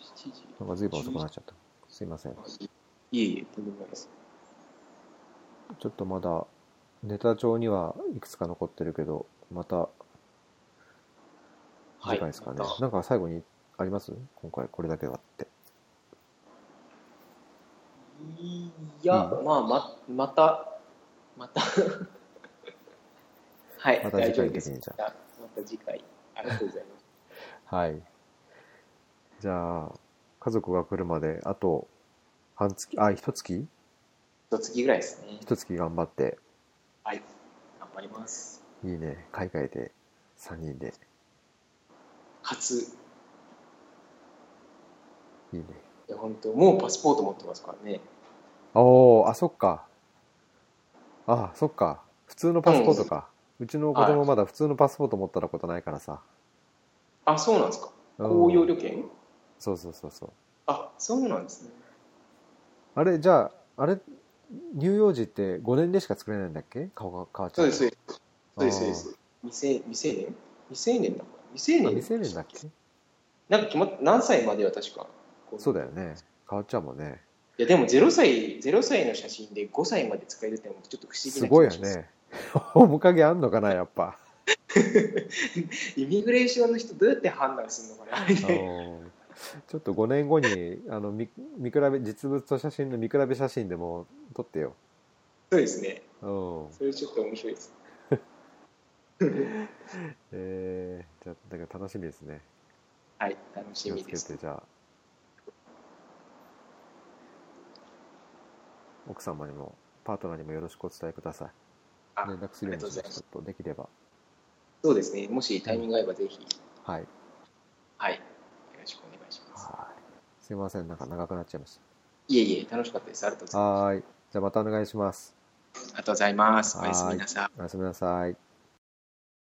Speaker 2: 7時。
Speaker 1: なんか随分遅くなっちゃった。すいません。
Speaker 2: いえいえとんでもないです。
Speaker 1: ちょっとまだネタ帳にはいくつか残ってるけどまた次回ですかね、
Speaker 2: また。
Speaker 1: なんか最後にあります？今回これだけはって。
Speaker 2: いや、
Speaker 1: うん。
Speaker 2: まあままたまた。はい
Speaker 1: また次回的にじゃあ
Speaker 2: また次回。ありがとうございます。
Speaker 1: はい。じゃあ家族が来るまであと半月あ一月？
Speaker 2: 一月ぐらいですね。
Speaker 1: 一月頑張って。
Speaker 2: はい。頑張ります。
Speaker 1: いいね。海外で3人で
Speaker 2: 初。い
Speaker 1: いいね
Speaker 2: や本当もうパスポート持ってますからね。
Speaker 1: おおあそっか。あそっか。普通のパスポートか、うちの子供まだ普通のパスポート持ったことないからさ、
Speaker 2: あそうなんですか。
Speaker 1: うん。
Speaker 2: 公用旅券？
Speaker 1: そうそうそうそう。
Speaker 2: あそうなんですね。
Speaker 1: あれじゃああれ乳幼児って5年でしか作れないんだっけ？顔が変わっちゃ
Speaker 2: そうそうです。そうですそうです。未成未成年？未成年だから未成
Speaker 1: あ
Speaker 2: 年
Speaker 1: 未成年だっけ？
Speaker 2: なんか決まっ何歳までは確か。
Speaker 1: そうだよね。変わっちゃうもんね。
Speaker 2: いやでも0歳0歳の写真で5歳まで使えるってのもちょっと不思議な気
Speaker 1: す。ごいよね。面影あんのかなやっぱ。
Speaker 2: イミグレーションの人どうやって判断するのかなあれ
Speaker 1: ちょっと5年後にあの見見比べ実物と写真の見比べ写真でも撮ってよ、
Speaker 2: そうですね。
Speaker 1: うん。
Speaker 2: それちょっと面白いです
Speaker 1: えー、じゃあだから楽しみですね。
Speaker 2: はい楽し
Speaker 1: 気をつ
Speaker 2: みです
Speaker 1: けてじゃあ奥様にもパートナーにもよろしくお伝えください。
Speaker 2: あ
Speaker 1: 連絡するようにちょっとできれば。
Speaker 2: そうですね。もしタイミング合えばぜひ、
Speaker 1: はい。
Speaker 2: はい。よろしくお願いします。
Speaker 1: はい。すいません。なんか長くなっちゃいまし
Speaker 2: いえいえ、楽しかったです。ありがとうございます。
Speaker 1: たはーい。じゃあまたお願いします。
Speaker 2: ありがとうございます。おやす
Speaker 1: はい
Speaker 2: みなさい。
Speaker 1: おやすみなさい